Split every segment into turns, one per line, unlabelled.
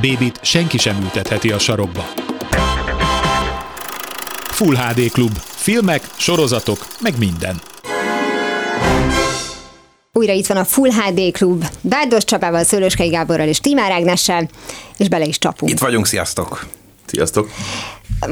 Bébit senki sem ültetheti a sarokba. Full HD Klub. Filmek, sorozatok, meg minden.
Újra itt van a Full HD Klub, Bárdos Csapával, Szőlőskei Gáborral és Timár Ágnessel, és bele is csapunk.
Itt vagyunk, sziasztok!
Sziasztok!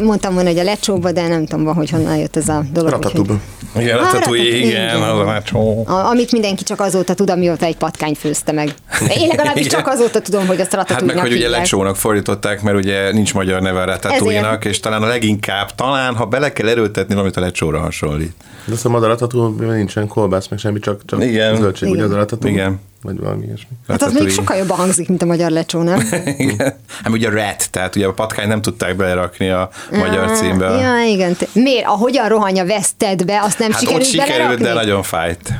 Mondtam volna, hogy a lecsóba, de nem tudom, hogy honnan jött ez a dolog.
Ratatouille.
Igen,
Hát,
Ratatouille, igen, az a lecsó.
A, amit mindenki csak azóta tud, amióta egy patkány főzte meg. Én legalábbis
Igen.
csak azóta tudom, hogy azt
Hát
ratatouille
meg, hogy ugye lecsónak fordították, mert ugye nincs magyar neve a ratatouille és talán a leginkább, talán, ha bele kell erőltetni, valamit a lecsóra hasonlít.
De azt a madaratatú, nincsen kolbász, meg semmi, csak, csak
Igen.
zöldség, ugye az
Igen.
aratatú?
Igen.
Vagy valami ilyesmi.
Hát az még
Ratatouille.
sokkal jobban hangzik, mint a magyar lecsó, nem?
Igen. Hát ugye a rat, tehát ugye a patkány nem tudták belerakni a magyar címbe.
Ja, igen. Miért? Ahogyan rohanya vesztedbe, azt nem
Hát ott
sikerült
sikerült,
belerakni?
de nagyon fájt.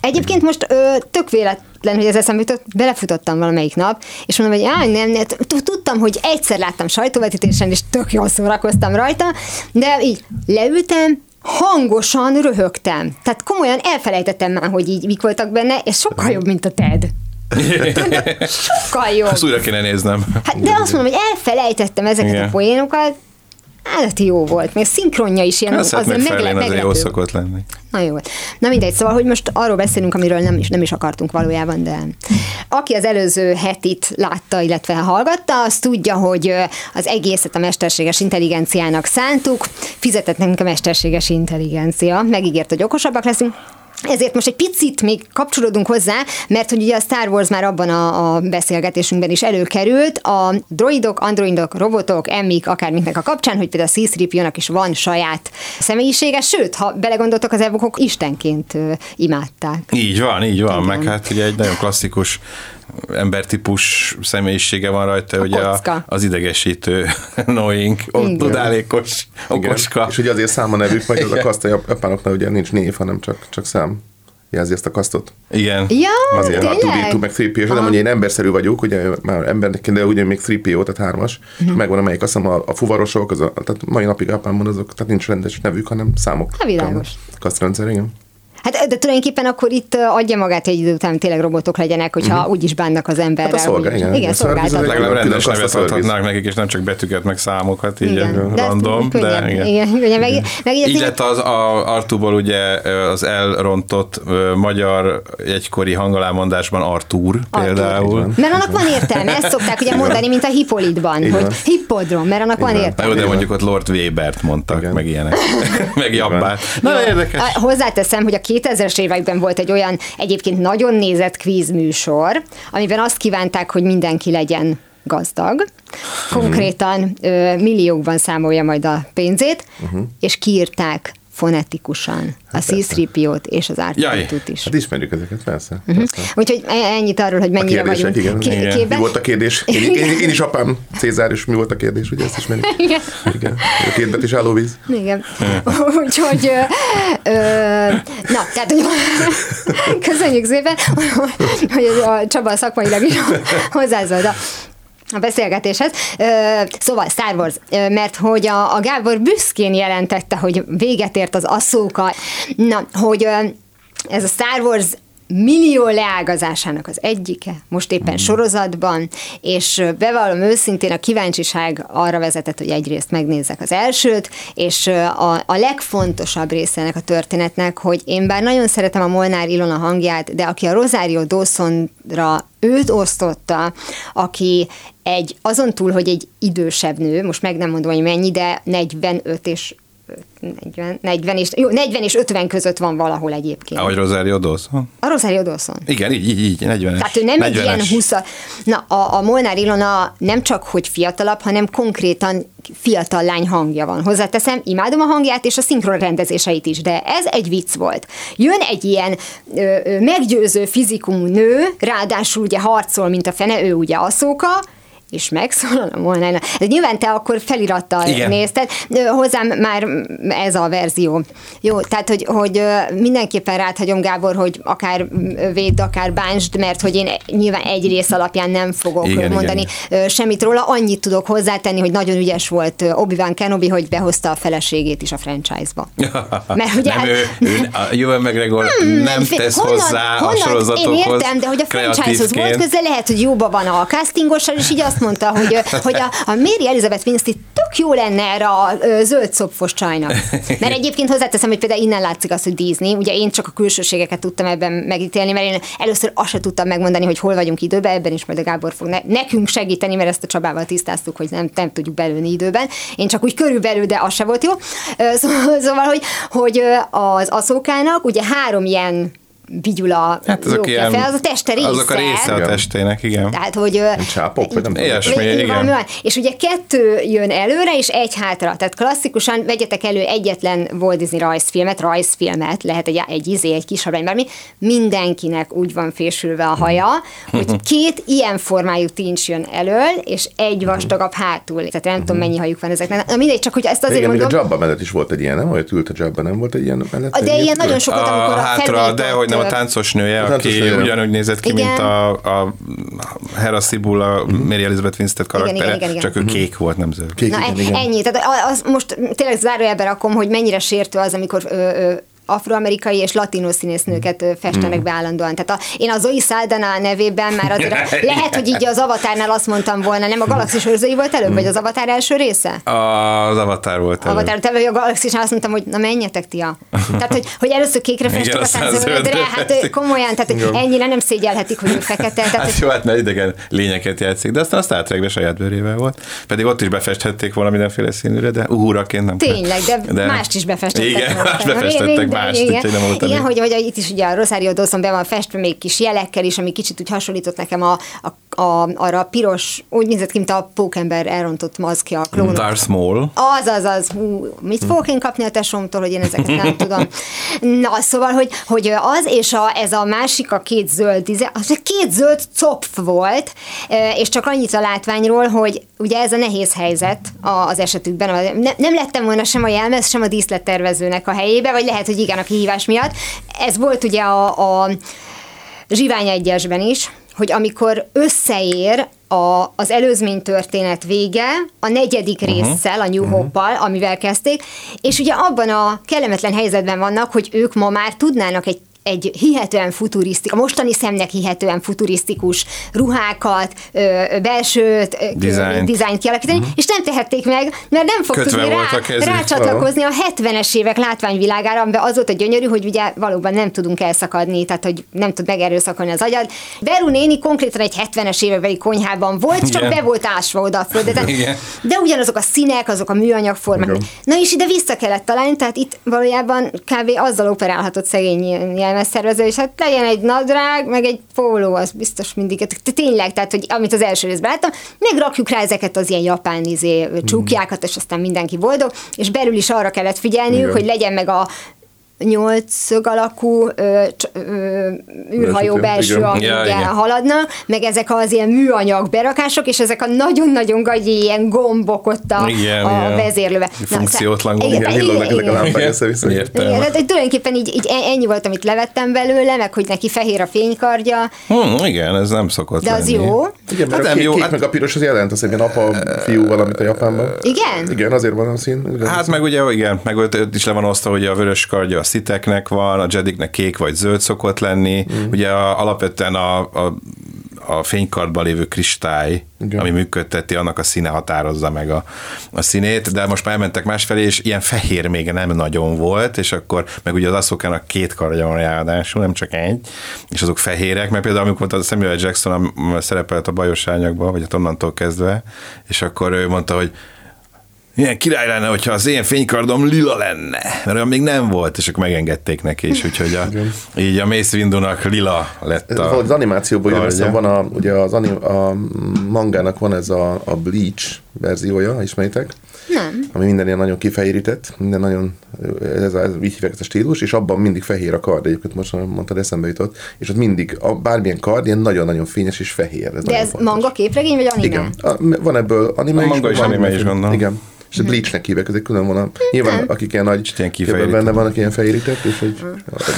Egyébként most ö, tök véletlen, hogy ez eszembe jutott, belefutottam valamelyik nap, és mondom, hogy áj, nem, nem, tudtam, hogy egyszer láttam sajtóvetítésen, és tök jól szórakoztam rajta, de így leültem, hangosan röhögtem. Tehát komolyan elfelejtettem már, hogy így mik voltak benne, és sokkal jobb, mint a TED. Sokkal jobb.
Azt újra kéne néznem.
Hát de azt mondom, hogy elfelejtettem ezeket
Igen.
a poénokat, állati jó volt, még szinkronja is ilyen,
Ez hát
azért
megfelelően
megle-
azért jó szokott lenni.
Na jó. Na mindegy, szóval, hogy most arról beszélünk, amiről nem is, nem is akartunk valójában, de aki az előző hetit látta, illetve hallgatta, az tudja, hogy az egészet a mesterséges intelligenciának szántuk, fizetett nekünk a mesterséges intelligencia, megígért, hogy okosabbak leszünk, ezért most egy picit még kapcsolódunk hozzá, mert hogy ugye a Star Wars már abban a, a beszélgetésünkben is előkerült, a droidok, androidok, robotok, emmik, akármiknek a kapcsán, hogy például a C-3PO-nak is van saját személyisége, sőt, ha belegondoltok, az evokok istenként imádták.
Így van, így van,
Igen.
meg hát ugye egy nagyon klasszikus embertípus személyisége van rajta, ugye a, az idegesítő, annoying,
Igen.
tudálékos, okoska.
És ugye azért száma nevük, vagy az a kaszt a japánoknál ugye nincs név, hanem csak, csak szám jelzi ezt a kasztot.
Igen.
Ja,
Azért a
tényleg?
2D2 meg 3PO, és nem, hogy én emberszerű vagyok, ugye már embernek, de ugye még 3PO, tehát hármas,
Mhm.
megvan amelyik azt hiszem a, a fuvarosok, az a, tehát mai napig Japánban azok, tehát nincs rendes nevük, hanem számok.
Hát világos.
Kasztrendszer, igen.
Hát de tulajdonképpen akkor itt adja magát egy idő után, tényleg robotok legyenek, hogyha uh-huh. úgy is bánnak az emberrel.
Hát a szolgál, igen.
Igen, szolgáltató.
egy-
Legalább rendes nevet adhatnák nekik, és nem csak betűket, meg számokat, így
Igen,
igen,
de ezt
random,
könnyebb,
de igen.
igen, könnyen, meg, meg így
Így
azért-
lett az a Artúból ugye az elrontott magyar egykori hangalámondásban Artúr például.
Mert annak van értelme, ezt szokták ugye mondani, mint a hipolitban,
Így
hogy
van.
hippodrom, mert annak van értelme.
jó, de mondjuk ott Lord Webert mondtak,
Igen.
meg ilyenek. meg Jabbát. Na, érdekes.
Hozzáteszem, hogy a 2000-es években volt egy olyan egyébként nagyon nézett kvíz műsor, amiben azt kívánták, hogy mindenki legyen gazdag. Konkrétan ö, milliókban számolja majd a pénzét, és kiírták fonetikusan a C-3PO-t és az. R2-t is.
Hát ismerjük ezeket, persze.
Mhm.
persze.
Úgyhogy e- ennyit arról, hogy
A
mennyire
kérdések,
vagyunk
igen.
ki-
Igen.
Mi volt a kérdés? Én, én, én is apám, Cézár, és mi volt a kérdés, ugye ezt ismerjük?
Igen.
Igen. A két betűs állóvíz.
Igen. Úgyhogy, ö, ö, na, tehát, hogy köszönjük szépen, hogy a Csaba szakmailag is hozzászólt a beszélgetéshez. Szóval Star Wars, mert hogy a, a Gábor büszkén jelentette, hogy véget ért az asszóka. Na, hogy ez a Star Wars millió leágazásának az egyike, most éppen sorozatban, és bevallom őszintén, a kíváncsiság arra vezetett, hogy egyrészt megnézzek az elsőt, és a, a legfontosabb része ennek a történetnek, hogy én bár nagyon szeretem a Molnár Ilona hangját, de aki a Rosario Dawsonra őt osztotta, aki egy, azon túl, hogy egy idősebb nő, most meg nem mondom, hogy mennyi, de 45 és 40, 40 és, jó, 40 és 50 között van valahol egyébként.
Ahogy Rosario Dawson.
A Rosario Dawson.
Igen, így, így, így, 40-es.
Tehát ő nem egy
40-es.
ilyen 20 Na, a, a Molnár Ilona nem csak, hogy fiatalabb, hanem konkrétan fiatal lány hangja van. Hozzáteszem, imádom a hangját és a szinkron rendezéseit is, de ez egy vicc volt. Jön egy ilyen ö, meggyőző fizikumú nő, ráadásul ugye harcol, mint a fene, ő ugye Aszóka, és megszólalom volna. De nyilván te akkor felirattal
Igen.
nézted, hozzám már ez a verzió. Jó, tehát, hogy, hogy mindenképpen ráthagyom, Gábor, hogy akár védd, akár bántsd, mert hogy én nyilván egy rész alapján nem fogok
Igen,
mondani
igen.
semmit róla. Annyit tudok hozzátenni, hogy nagyon ügyes volt Obi-Wan Kenobi, hogy behozta a feleségét is a franchise-ba. Mert ugye
nem,
hát-
ő, ő, a Ewan McGregor nem
Fél-
tesz hozzá a sorozatokhoz
Én értem, de hogy a franchise-hoz volt
kreatívként.
köze, lehet, hogy jóban van a castingossal, és így azt mondta, hogy, hogy a, a Mary Elizabeth Winstead tök jó lenne erre a zöld szopfos csajnak. Mert egyébként hozzáteszem, hogy például innen látszik az, hogy Disney, ugye én csak a külsőségeket tudtam ebben megítélni, mert én először azt se tudtam megmondani, hogy hol vagyunk időben, ebben is majd a Gábor fog ne, nekünk segíteni, mert ezt a Csabával tisztáztuk, hogy nem, nem tudjuk belőni időben. Én csak úgy körülbelül, de az se volt jó. Szóval, hogy, hogy az aszókának ugye három ilyen vigyula
Hát azok
jó
ilyen,
fel, az a teste része.
azok a része a testének, igen.
Tehát, hogy...
Csápok, vagy nem.
Ilyesmi, igen.
valami olyan. És ugye kettő jön előre, és egy hátra. Tehát klasszikusan vegyetek elő egyetlen Walt Disney rajzfilmet, rajzfilmet, lehet egy, egy izé, egy kis hablány, bármi. Mindenkinek úgy van fésülve a haja, hogy két ilyen formájú tincs jön elől, és egy vastagabb hátul. Tehát nem tudom, mennyi hajuk van ezeknek. Na mindegy, csak hogy ezt azért
Igen, még a
mondom.
Jabba mellett is volt egy ilyen, nem? Hogy ült a Jabba, nem volt egy ilyen mellett?
De ilyen nagyon sokat, amikor
A
a
hátra, de hogy nem a táncos nője,
A
aki
nője.
ugyanúgy nézett ki,
Igen.
mint a, a Hera Sibula, Mary Elizabeth Winstead karaktere,
igen, igen, igen.
csak ő kék volt, nem zöld.
Kék,
Na,
igen, igen.
ennyi. Tehát az most tényleg zárójelbe rakom, hogy mennyire sértő az, amikor ö, ö, afroamerikai és latino színésznőket festenek be állandóan. Tehát a, én a Zoe Saldana nevében már azért a, lehet, hogy így az Avatárnál azt mondtam volna, nem a Galaxis őrzői volt előbb, vagy az Avatár első része?
Az Avatar volt előbb.
Avatar, te vagy a Galaxisnál azt mondtam, hogy na menjetek ti a... Tehát, hogy, hogy először kékre
Igen,
festik,
aztán
zöldre, hát komolyan, tehát hogy ennyire nem szégyelhetik, hogy ő fekete. Tehát,
Hát jó, hát ne idegen lényeket játszik, de aztán a Star Trekbe saját bőrével volt. Pedig ott is befesthették volna mindenféle színűre, de uhuraként nem.
Tényleg, de, de mást is befestettek.
Igen, más befestettek mást,
igen.
nem volt
Igen, hogy, hogy itt is ugye a Rosario Dawson be van festve még kis jelekkel is, ami kicsit úgy hasonlított nekem a, a, a, arra a piros, úgy nézett ki, mint a pókember elrontott maszkja, a klón.
Darth Maul.
Az, az, az. Hú, mit fogok én kapni a tesómtól, hogy én ezeket nem tudom. Na, szóval, hogy, hogy az, és a, ez a másik, a két zöld, az egy két zöld copf volt, és csak annyit a látványról, hogy ugye ez a nehéz helyzet az esetükben. Ne, nem lettem volna sem a jelmez, sem a díszlettervezőnek a helyébe, vagy lehet, hogy igen, a kihívás miatt. Ez volt ugye a, a Zsivány egyesben is, hogy amikor összeér a, az előzmény történet vége a negyedik uh-huh. résszel, a New uh-huh. Hope-pal, amivel kezdték, és ugye abban a kellemetlen helyzetben vannak, hogy ők ma már tudnának egy egy hihetően futurisztikus, a mostani szemnek hihetően futurisztikus ruhákat, ö, belsőt,
Dizájnt.
kialakítani, uh-huh. és nem tehették meg, mert nem fog
Kötve
tudni rá, rácsatlakozni a 70-es évek látványvilágára, amiben az volt a gyönyörű, hogy ugye valóban nem tudunk elszakadni, tehát hogy nem tud megerőszakolni az agyad. Beru néni konkrétan egy 70-es évekbeli konyhában volt, csak
Igen.
be volt ásva oda a földre. De ugyanazok a színek, azok a műanyag formák. Na és ide vissza kellett találni, tehát itt valójában kb. azzal operálhatott szegény jelmezszervező, és hát legyen egy nadrág, meg egy póló, az biztos mindig. Tényleg, tehát, hogy amit az első részben láttam, még rakjuk rá ezeket az ilyen japán izé, csúkjákat, és aztán mindenki boldog, és belül is arra kellett figyelniük,
Igen.
hogy legyen meg a nyolcszög alakú ö, cs- ö, űrhajó
Belső igen.
igen.
haladnak, meg ezek az ilyen műanyag berakások, és ezek a nagyon-nagyon gagyi ilyen gombok ott a,
Igen,
a
igen.
vezérlőbe.
Funkciótlan gombok.
Igen, ezek a
igen. Igen, tehát tulajdonképpen így, így e- ennyi volt, amit levettem belőle, meg hogy neki fehér a fénykardja,
Hm, igen, ez nem szokott
de az
lenni.
jó.
Igen, mert
Hát
a
nem
kék,
jó,
kék
hát-
meg a piros az jelent, az egy ilyen apa fiú valamit a Japánban.
Igen?
Igen, azért van a szín.
Hát meg ugye, igen, meg is le van osztva, hogy a vörös kardja a sziteknek van, a jediknek kék vagy zöld szokott lenni. Mm. Ugye a, alapvetően a, a, a fénykardban lévő kristály,
Igen.
ami működteti, annak a színe határozza meg a, a színét, de most már elmentek másfelé, és ilyen fehér még nem nagyon volt, és akkor, meg ugye az Aszokának két kardja van ráadásul, nem csak egy, és azok fehérek, mert például amikor a Samuel Jackson szerepelt a bajos ányakban, vagy hát onnantól kezdve, és akkor ő mondta, hogy milyen király lenne, hogyha az én fénykardom lila lenne, mert olyan még nem volt, és akkor megengedték neki is, úgyhogy a, így a Mace Windunak lila lett
Ez
a...
az animációból jön össze, van a, ugye az anim, a mangának van ez a, a Bleach verziója, ismeritek?
Nem.
ami minden ilyen nagyon kifehérített, minden nagyon, ez, a, ez így hívják ezt a stílus, és abban mindig fehér a kard, egyébként most mondtad, eszembe jutott, és ott mindig a, bármilyen kard ilyen nagyon-nagyon fényes és fehér. Ez
De ez
fontos.
manga, képregény vagy anime?
Igen. A, van ebből anime
A manga is
van
anime is, gondolom.
Igen. És Bleachnek hívják, ez egy külön vonal. Nyilván, akik ilyen nagy
ilyen
képben
kifehérített.
benne vannak, ilyen fehérített, és hogy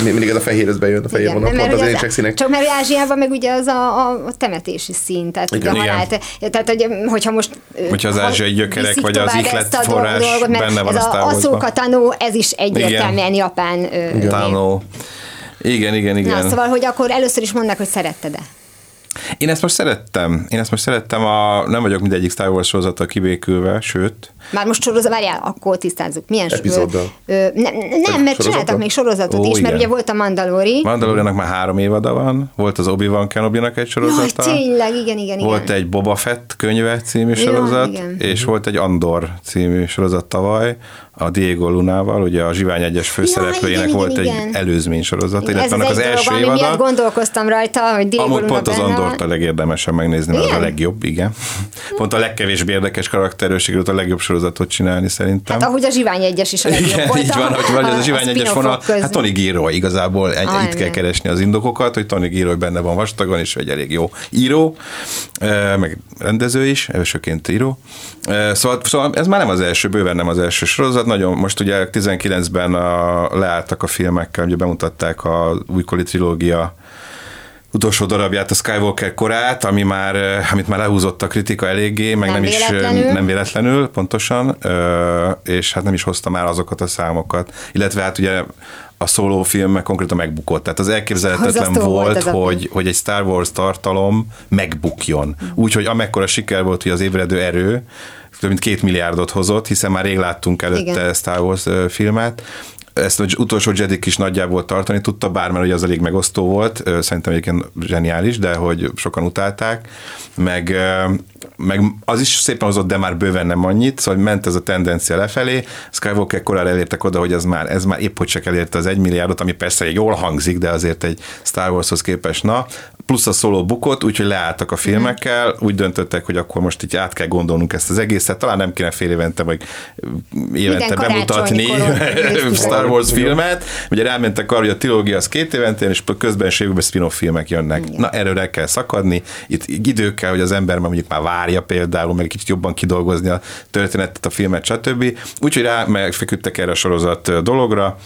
mindig ez a fehér, ez bejön, a fehér
Igen,
vonal, pont az
ugye
én csak színek.
Csak mert ugye Ázsiában meg ugye az a, a, a temetési szín, tehát ugye a
Igen.
halált, tehát hogy, hogyha most
Hogyha az ázsiai gyökerek vagy az ihlet
a
forrás
dolgot, mert
benne van
ez
a
a Tano, ez is egyértelműen japán.
Tánó. Igen, igen, igen.
Na, szóval, hogy akkor először is mondd meg, hogy szeretted-e.
Én ezt most szerettem. Én ezt most szerettem, a, nem vagyok mindegyik Star Wars sorozattal kibékülve, sőt,
Már most sorozat, várjál, akkor tisztázzuk. Milyen
Epizóddal?
Ö, ö, ne, nem, mert csináltak még sorozatot
Ó,
is, mert
igen.
ugye volt a Mandalori.
Mandaloriannak már három évada van, volt az Obi-Wan Kenobi-nak egy
Jaj,
sorozata.
tényleg, igen, igen, igen.
Volt egy Boba Fett könyve című sorozat,
igen.
és volt egy Andor című sorozat tavaly, a Diego Lunával, ugye a Zsivány egyes főszereplőjének
igen,
volt
igen,
egy
igen.
előzmény sorozat,
Igen,
illetve
ez
annak
az
az első
dolog, ami miatt gondolkoztam rajta, hogy Diego
Amúgy
Luna
pont az. Andort a legérdemesebb megnézni, mert az a
Igen?
legjobb, igen. Pont a legkevésbé érdekes karakterről sikerült a legjobb sorozatot csinálni szerintem.
Hát ahogy a Zsivány egyes is a legjobb
Igen,
volt.
így van, hogy vagy az a Zsivány egyes vonal,
közül.
hát Tony Gilroy igazából egy,
Ah,
itt kell
igen.
keresni az indokokat, hogy Tony Gilroy benne van vastagon, és egy elég jó író, meg rendező is, elsőként író. Szóval, szóval ez már nem az első, bőven nem az első sorozat, nagyon, most ugye 19-ben a, leálltak a filmekkel, ugye bemutatták a újkori trilógia utolsó darabját, a Skywalker korát, ami már, eh, amit már lehúzott a kritika eléggé, meg
Nem
nem, is
véletlenül.
eh, nem véletlenül, pontosan, ö, és hát nem is hozta már azokat a számokat. Illetve hát ugye a szóló film konkrétan megbukott. Tehát az elképzelhetetlen
volt
volt, hogy,
film.
hogy egy Star Wars tartalom megbukjon. Úgyhogy amekkora siker volt, hogy az ébredő erő több mint két milliárdot hozott, hiszen már rég láttunk előtte
Igen.
Star Wars filmet, ezt az utolsó Jedik is nagyjából tartani tudta, bár mert ugye az elég megosztó volt, szerintem egyébként zseniális, de hogy sokan utálták, meg, meg az is szépen hozott, de már bőven nem annyit, szóval ment ez a tendencia lefelé, Skywalker korára elértek oda, hogy ez már, ez már épp hogy csak elérte az egy milliárdot, ami persze jól hangzik, de azért egy Star Warshoz képest, na, plusz a szóló bukott, úgyhogy leálltak a filmekkel, úgy döntöttek, hogy akkor most így át kell gondolnunk ezt az egészet, talán nem kéne fél évente, vagy évente
Minden
bemutatni Star Wars filmet. Ugye rámentek arra, hogy a trilógia az két évente, és közben évben spin-off filmek jönnek.
Igen.
Na, erről el kell szakadni. Itt idő kell, hogy az ember már mondjuk már várja például, meg egy kicsit jobban kidolgozni a történetet, a filmet, stb. Úgyhogy rá megfeküdtek erre a sorozat dologra,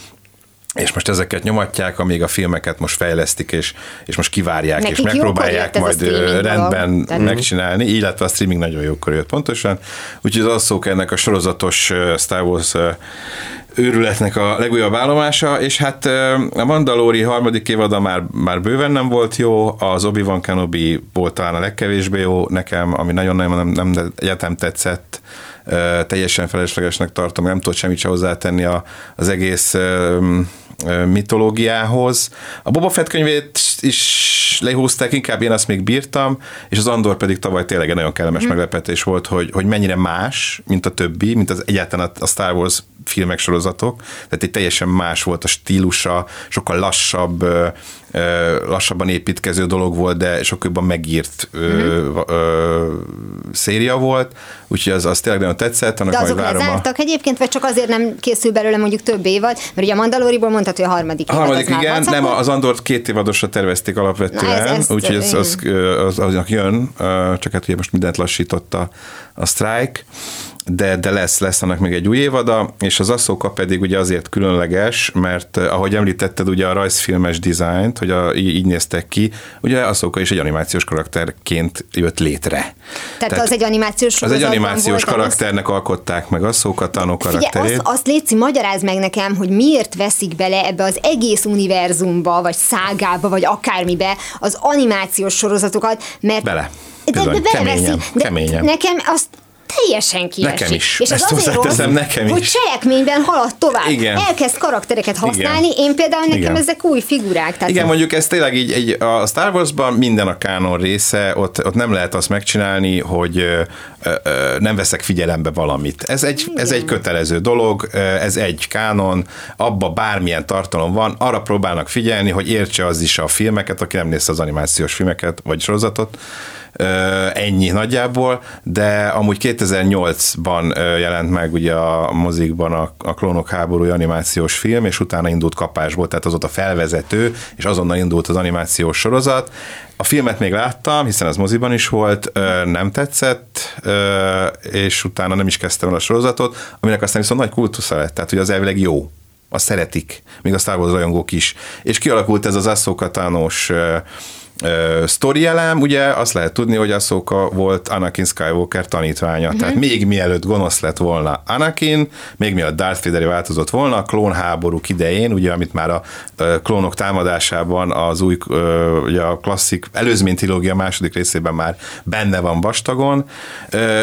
és most ezeket nyomatják, amíg a filmeket most fejlesztik, és, és most kivárják,
Nekik
és megpróbálják majd
dolog.
rendben
Tehát-
megcsinálni, illetve a streaming nagyon jókor jött pontosan. Úgyhogy az Ahsoka ennek a sorozatos Star Wars őrületnek a legújabb állomása, és hát a Mandalori harmadik évada már, már bőven nem volt jó, az Obi-Wan Kenobi volt talán a legkevésbé jó nekem, ami nagyon-nagyon nem, nem, nem egyetem tetszett, teljesen feleslegesnek tartom, nem tudott semmit se hozzátenni a, az egész mitológiához. A Boba Fett könyvét is lehúzták, inkább én azt még bírtam, és az Andor pedig tavaly tényleg egy nagyon kellemes
Mhm.
meglepetés volt, hogy, hogy mennyire más, mint a többi, mint az egyáltalán a Star Wars filmek, sorozatok, tehát egy teljesen más volt a stílusa, sokkal lassabb, lassabban építkező dolog volt, de sokkal jobban megírt ö,
Mhm.
ö, széria volt, úgyhogy az, az tényleg nagyon tetszett, annak
De azok
várom a...
lezártak egyébként, vagy csak azért nem készül belőle mondjuk több évad, mert ugye a Mandaloriból mondtad, hogy a harmadik
A harmadik
az
igen, nem, az Andort két évadosra tervezték alapvetően, úgyhogy ez, az, az, aznak jön, ö, csak hát ugye most mindent lassított a, a sztrájk, de, de lesz, lesz annak még egy új évada, és az Ahsoka pedig ugye azért különleges, mert eh, ahogy említetted ugye a rajzfilmes dizájnt, hogy a, így, így néztek ki, ugye Ahsoka is egy animációs karakterként jött létre.
Tehát, az egy animációs
az egy animációs
volt, az-
karakternek alkották meg tanú
Figyelj,
karakterét.
azt, azt Léci, magyarázd meg nekem, hogy miért veszik bele ebbe az egész univerzumba, vagy szágába, vagy akármibe az animációs sorozatokat, mert...
Bele.
De, de
Bizony,
beleveszik,
keményen,
de
keményen.
nekem azt teljesen kiesik.
Nekem is.
És ez
Ezt
azért rossz,
nekem
hogy
is.
cselekményben halad tovább.
Igen.
Elkezd karaktereket használni,
Igen.
én például nekem
Igen.
ezek új figurák. Tehát
Igen, mondjuk ez tényleg így, egy, a Star Warsban minden a kánon része, ott, ott nem lehet azt megcsinálni, hogy ö, ö, nem veszek figyelembe valamit. Ez egy, ez egy kötelező dolog, ez egy kánon, abba bármilyen tartalom van, arra próbálnak figyelni, hogy értse az is a filmeket, aki nem nézte az animációs filmeket, vagy sorozatot, ennyi nagyjából, de amúgy 2008-ban jelent meg ugye a mozikban a, a Klónok háborúja animációs film, és utána indult kapásból, tehát az ott a felvezető, és azonnal indult az animációs sorozat. A filmet még láttam, hiszen az moziban is volt, nem tetszett, és utána nem is kezdtem el a sorozatot, aminek aztán viszont nagy kultusza lett, tehát hogy az elvileg jó azt szeretik, még a Star Wars rajongók is. És kialakult ez az Ahsoka Thanos uh, sztori elem, ugye azt lehet tudni, hogy Ahsoka volt Anakin Skywalker tanítványa. Uh-huh. Tehát még mielőtt gonosz lett volna Anakin, még mielőtt Darth Vader változott volna, a klónháborúk idején, ugye, amit már a klónok támadásában az új, ugye a klasszik előzmény trilógia második részében már benne van vastagon,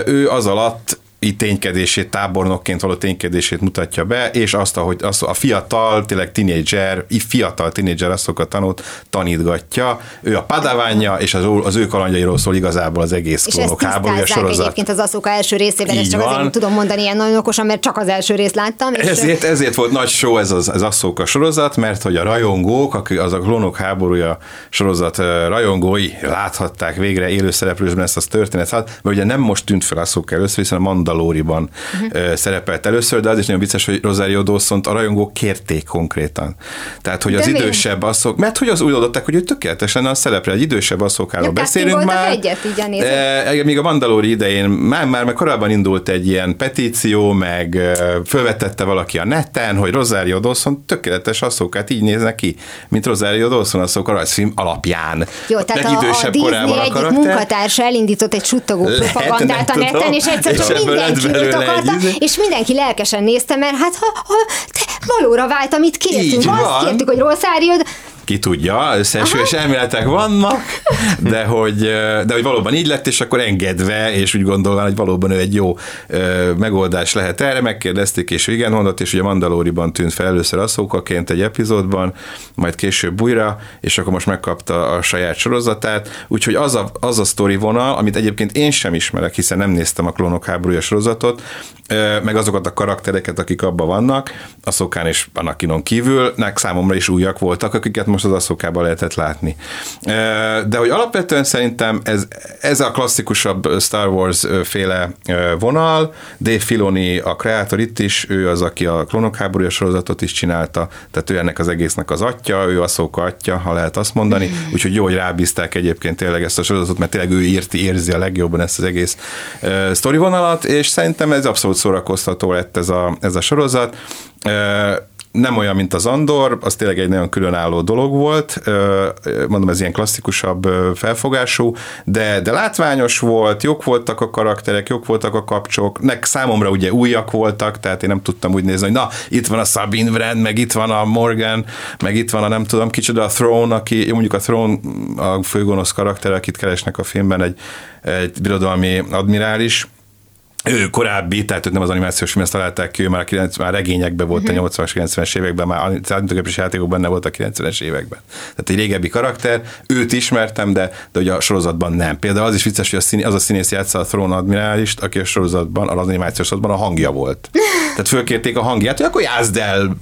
ő az alatt ténykedését, tábornokként való ténykedését mutatja be, és azt, ahogy az, a fiatal, tényleg tinédzser, fiatal tinédzser asszokat tanult, tanítgatja. Ő a padavánja, és az, az ő kalandjairól szól igazából az egész klónok háborúja sorozat.
egyébként az Aszoka első részében, ezt csak van. azért tudom mondani ilyen nagyon okosan, mert csak az első részt láttam.
És ezért, ezért volt nagy show ez az, az Aszoka sorozat, mert hogy a rajongók, akik az a klónok háborúja sorozat rajongói láthatták végre élőszereplősben ezt a történetet, mert ugye nem most tűnt fel Aszoka először, hiszen a Manda Mandaloriban uh-huh. szerepelt először, de az is nagyon vicces, hogy Rosario dawson a rajongók kérték konkrétan. Tehát, hogy de az mi? idősebb asszok, mert hogy az úgy adották, hogy ő tökéletes lenne a szerepre, egy idősebb asszokáról ja, beszélünk már.
egyet, így
e, még a Mandalori idején már, már, már korábban indult egy ilyen petíció, meg fölvetette valaki a neten, hogy Rosario Dawson tökéletes asszokát így néznek ki, mint Rosario Dawson asszok a rajzfilm alapján.
Jó, tehát a, a Disney egyik munkatársa elindított egy suttogó propagandát a neten, és egyszer csak mindenki őt akarta, egy... és mindenki lelkesen nézte, mert hát ha, ha te valóra vált, amit kértünk. Azt kértük, hogy Rosario,
ki tudja, összeesős elméletek vannak, de hogy, de hogy valóban így lett, és akkor engedve, és úgy gondolva, hogy valóban ő egy jó megoldás lehet erre, megkérdezték, és igen mondott, és ugye Mandalóriban tűnt fel először asszókaként egy epizódban, majd később újra, és akkor most megkapta a saját sorozatát, úgyhogy az a, az a sztori vonal, amit egyébként én sem ismerek, hiszen nem néztem a Klónok háborúja sorozatot, meg azokat a karaktereket, akik abban vannak, a Szokán és Anakinon kívül, nek számomra is újak voltak, akiket most az asszokában lehetett látni. De hogy alapvetően szerintem ez, ez a klasszikusabb Star Wars féle vonal, Dave Filoni a kreátor itt is, ő az, aki a Klonok háborúja sorozatot is csinálta, tehát ő ennek az egésznek az atya, ő a szóka atya, ha lehet azt mondani, mm. úgyhogy jó, hogy rábízták egyébként tényleg ezt a sorozatot, mert tényleg ő írti, érzi a legjobban ezt az egész uh, sztori vonalat, és szerintem ez abszolút szórakoztató lett ez a, ez a sorozat nem olyan, mint az Andor, az tényleg egy nagyon különálló dolog volt, mondom, ez ilyen klasszikusabb felfogású, de, de látványos volt, jók voltak a karakterek, jók voltak a kapcsok, nek számomra ugye újak voltak, tehát én nem tudtam úgy nézni, hogy na, itt van a Sabine Wren, meg itt van a Morgan, meg itt van a nem tudom kicsoda a Throne, aki, mondjuk a Throne a főgonosz karakter, akit keresnek a filmben, egy, egy birodalmi admirális, ő korábbi, tehát őt nem az animációs film, ezt találták ki, ő már, a 90, már regényekben volt uh-huh. a 80-as, mhm. 90-es években, már számítógépes játékok benne volt a 90-es években. Tehát egy régebbi karakter, őt ismertem, de, de ugye a sorozatban nem. Például az is vicces, hogy a szín, az a színész játsza a Throne admirálist, aki a sorozatban, az animációs sorozatban a hangja volt. Tehát fölkérték a hangját, hogy akkor játszd el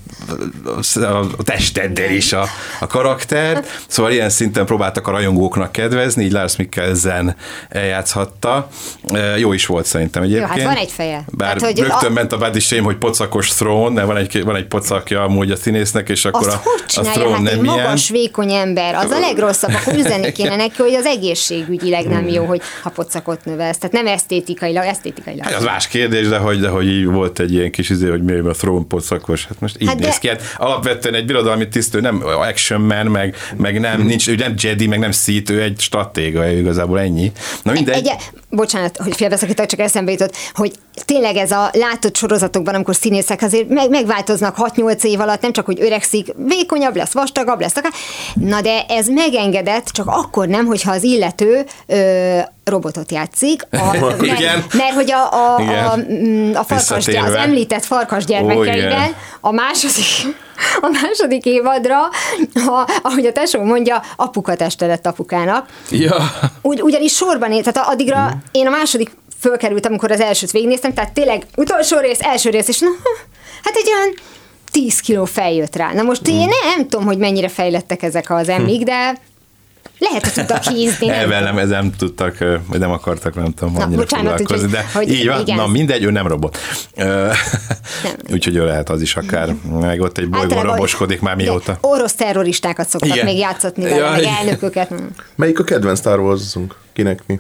a testeddel is a, a karakter. Szóval ilyen szinten próbáltak a rajongóknak kedvezni, így Lars Mikkelsen eljátszhatta. Jó is volt szerintem egyébként
hát van egy feje.
Bár
hát,
hogy rögtön a... ment a body shame, hogy pocakos throne, van egy, van egy pocakja amúgy a színésznek, és akkor
Azt a, a throne hát nem egy ilyen. magas, vékony ember, az a legrosszabb, akkor üzenni kéne neki, hogy az egészségügyileg nem jó, hogy ha pocakot növelsz. Tehát nem esztétikailag, esztétikailag.
Hát az más kérdés, de hogy, de hogy így volt egy ilyen kis izé, hogy miért a throne pocakos, hát most így hát néz de... ki. Hát alapvetően egy birodalmi tisztő, nem action man, meg, meg nem, nincs, ő nem Jedi, meg nem Sith, ő egy stratéga, igazából ennyi. Na mindegy. Egy,
bocsánat, hogy félbeszakítok, csak eszembe jutott, hogy tényleg ez a látott sorozatokban, amikor színészek azért meg, megváltoznak 6-8 év alatt, nem csak, hogy öregszik, vékonyabb lesz, vastagabb lesz, akár. Na de ez megengedett, csak akkor nem, hogyha az illető ö, robotot játszik, a, mert, Igen. mert hogy a, a, a, a farkas, az említett farkas gyermekeivel oh, a második a második évadra, ha, ahogy a tesó mondja, apuka teste lett apukának.
Ja.
Ugy, ugyanis sorban, tehát addigra mm. én a második fölkerültem, amikor az elsőt végignéztem, tehát tényleg utolsó rész, első rész, és na, hát egy olyan 10 kiló feljött rá. Na most mm. én nem, tudom, hogy mennyire fejlettek ezek az emmik, de Lehet, hogy tudtak hízni. nem tudom.
nem, ez nem tudtak, vagy nem akartak, nem tudom,
Na,
annyira
bocsánat,
foglalkozni,
úgyhogy-
de
hogy
így van,
igen.
na mindegy, ő nem robot. Ö, Úgyhogy ő lehet az is akár, meg ott egy bolygón roboskodik már mióta.
Orosz terroristákat szoktak
Igen.
még játszatni vele,
Jaj.
meg elnököket.
Melyik a kedvenc Star Wars-unk? Kinek mi?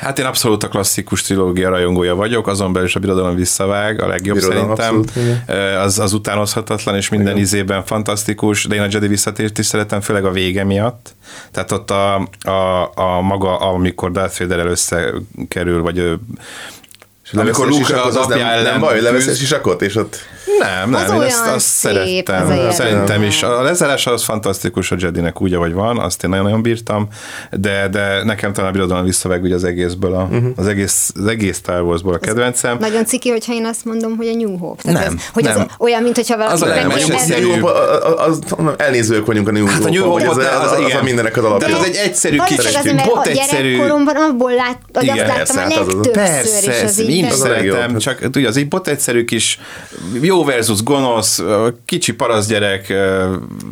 Hát én abszolút a klasszikus trilógia rajongója vagyok, azon belül is a birodalom visszavág, a legjobb
Birodalom,
szerintem.
abszolút,
az, az utánozhatatlan, és minden
Igen.
izében fantasztikus, de én a Jedi visszatért is szeretem, főleg a vége miatt. Tehát ott a, a, a maga, amikor Darth Vader összekerül, vagy ő
És
amikor Luke az
az
apja
nem,
ellen
nem baj, a
küzd.
sisakot, és ott
Nem, nem,
Az
én ezt, azt
szép,
szerettem.
az.
Szerintem is. A lezárás az fantasztikus a Jedinek úgy, ahogy van, azt én nagyon-nagyon bírtam, de, de nekem talán a birodalom visszavág ugye az egészből, a, uh-huh. az, egész, az egész Star Warsból a kedvencem.
Nagyon ciki, hogyha én azt mondom, hogy a New Hope. Tehát
Nem,
ez, hogy
nem.
Az olyan, mint hogyha valaki
Az a legegyszerűbb.
Hope, elnézők vagyunk a New
Hát a New
vagy az, az, az, a mindenek az
De
alapja.
az egy egyszerű kis
a
egyszerű.
gyerekkoromban abból lát, vagy azt
Igen,
láttam
persze,
a
hát
legtöbbször,
Persze, ezt
így
mind szeretem, csak tudja, az egy bot egyszerű kis jó versus gonosz, kicsi parasz gyerek.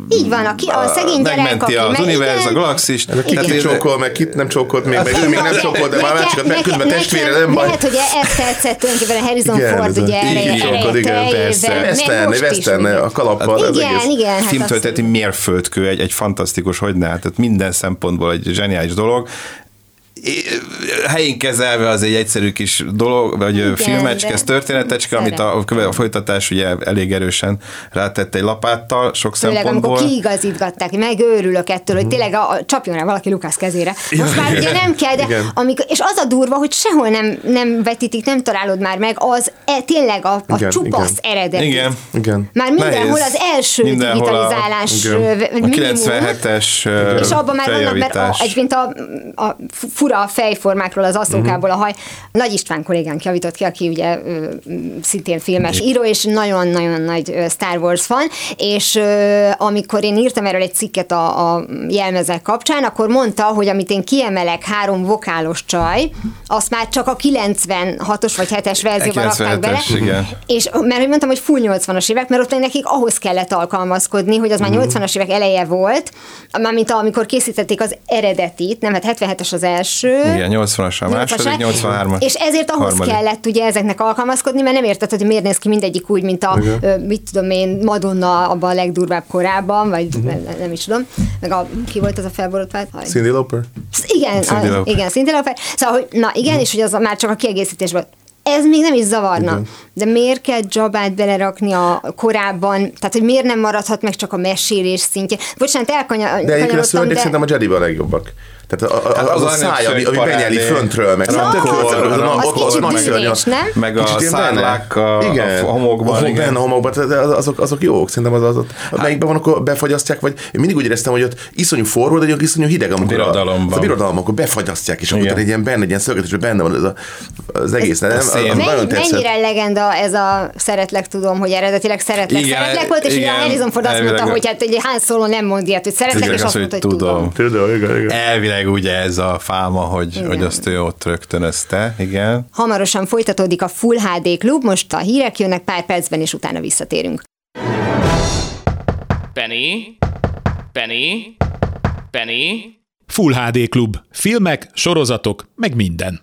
Így van, aki- a szegény gyerek,
Megmenti
aki
az univerz, a
igen.
galaxist.
Ez a ki
ez-
csókol, meg kit nem csókolt még, meg ő még nem csókolt, de már másikat megküzdve testvére, nem baj.
Lehet, hogy ez tetszett tulajdonképpen a Harrison Ford, ugye
csókod,
ereje,
igen, persze.
Western,
ugye.
a kalappal,
Igen, igen. hát
filmtörténeti
azt-
mérföldkő, egy, egy fantasztikus, hogy ne, tehát minden szempontból egy zseniális dolog. Helyén kezelve az egy egyszerű kis dolog, vagy
Igen,
Igen, filmecske, ez történetecske, amit a, a folytatás ugye elég erősen rátett egy lapáttal, sok
Főleg
szempontból.
amikor kiigazítgatták, megőrülök ettől, hogy tényleg a, a, csapjon rá valaki Lukász kezére. Most már ugye nem kell, de
Igen.
amikor, és az a durva, hogy sehol nem, nem vetítik, nem találod már meg az e, tényleg a, a
Igen,
csupasz
igen.
eredeti.
Igen.
Igen.
Már mindenhol
Nehéz.
az első
Mindenhol a-
digitalizálás
igen.
ö,
A
minimum.
97-es
És abban már vannak, mert a, egyébként a, a fura fejformákról, az aszókából a haj. Nagy István kollégánk javított ki, aki ugye ö, szintén filmes író, és nagyon-nagyon nagy Star Wars fan, és ö, amikor én írtam erről egy cikket a, a jelmezek kapcsán, akkor mondta, hogy amit én kiemelek három vokálos csaj, azt már csak a 96-os vagy 7-es verzióban rakták bele,
97-es, igen.
és mert hogy mondtam, hogy full 80-as évek, mert ott nekik ahhoz kellett alkalmazkodni, hogy az már 80-as évek eleje volt, mármint amikor készítették az eredetit, nem, hát 77-es az első.
Igen, 80-as a második, 83-as.
És ezért ahhoz
harmadik.
kellett ugye ezeknek alkalmazkodni, mert nem érted, hogy miért néz ki mindegyik úgy, mint a, ö, mit tudom én, Madonna abban a legdurvább korában, vagy nem, nem is tudom, meg a, ki volt az a felborotvált?
Cindy Lauper?
Igen,
Cindy
a,
Lauper.
igen, Cindy Lauper. Szóval, hogy, na igen, és hogy az már csak a kiegészítés volt. Ez még nem is zavarna.
Igen.
De miért kell Jabát belerakni a korábban? Tehát, hogy miért nem maradhat meg csak a mesélés szintje? Bocsánat,
De egyébként a
elkanyarodtam, de...
szerintem a Jedi-ban a legjobbak. Tehát a, a,
Hát
az,
az
a száj, ami, ami benyeli föntről, meg tök jó,
az-
az,
az
az,
nem?
Meg a a,
igen.
a homokban.
A
igen.
a homokban, az- azok, azok jók. Szerintem az, az, az, az melyikben van, akkor befagyasztják, vagy én mindig úgy éreztem, hogy ott iszonyú forró, de ott iszonyú hideg, amikor
Birodalomban.
A, a birodalom, akkor befagyasztják, és akkor egy ilyen benne, egy ilyen szögetes, benne van ez a, az egész. Nem, az, az
mennyire legenda ez a szeretlek, tudom, hogy eredetileg szeretlek,
Igen,
szeretlek volt, és ugye
igen,
a Harrison Ford azt mondta, hogy hát egy Han Solo nem mond ilyet, hogy szeretlek, és azt mondta,
hogy
tudom.
Tudom,
igen, igen.
Elvileg ugye ez a fáma, hogy,
Igen.
hogy azt ő ott rögtönözte, igen.
Hamarosan folytatódik a Full HD Klub, most a hírek jönnek pár percben, és utána visszatérünk.
Penny? Penny? Penny?
Full HD Klub. Filmek, sorozatok, meg minden.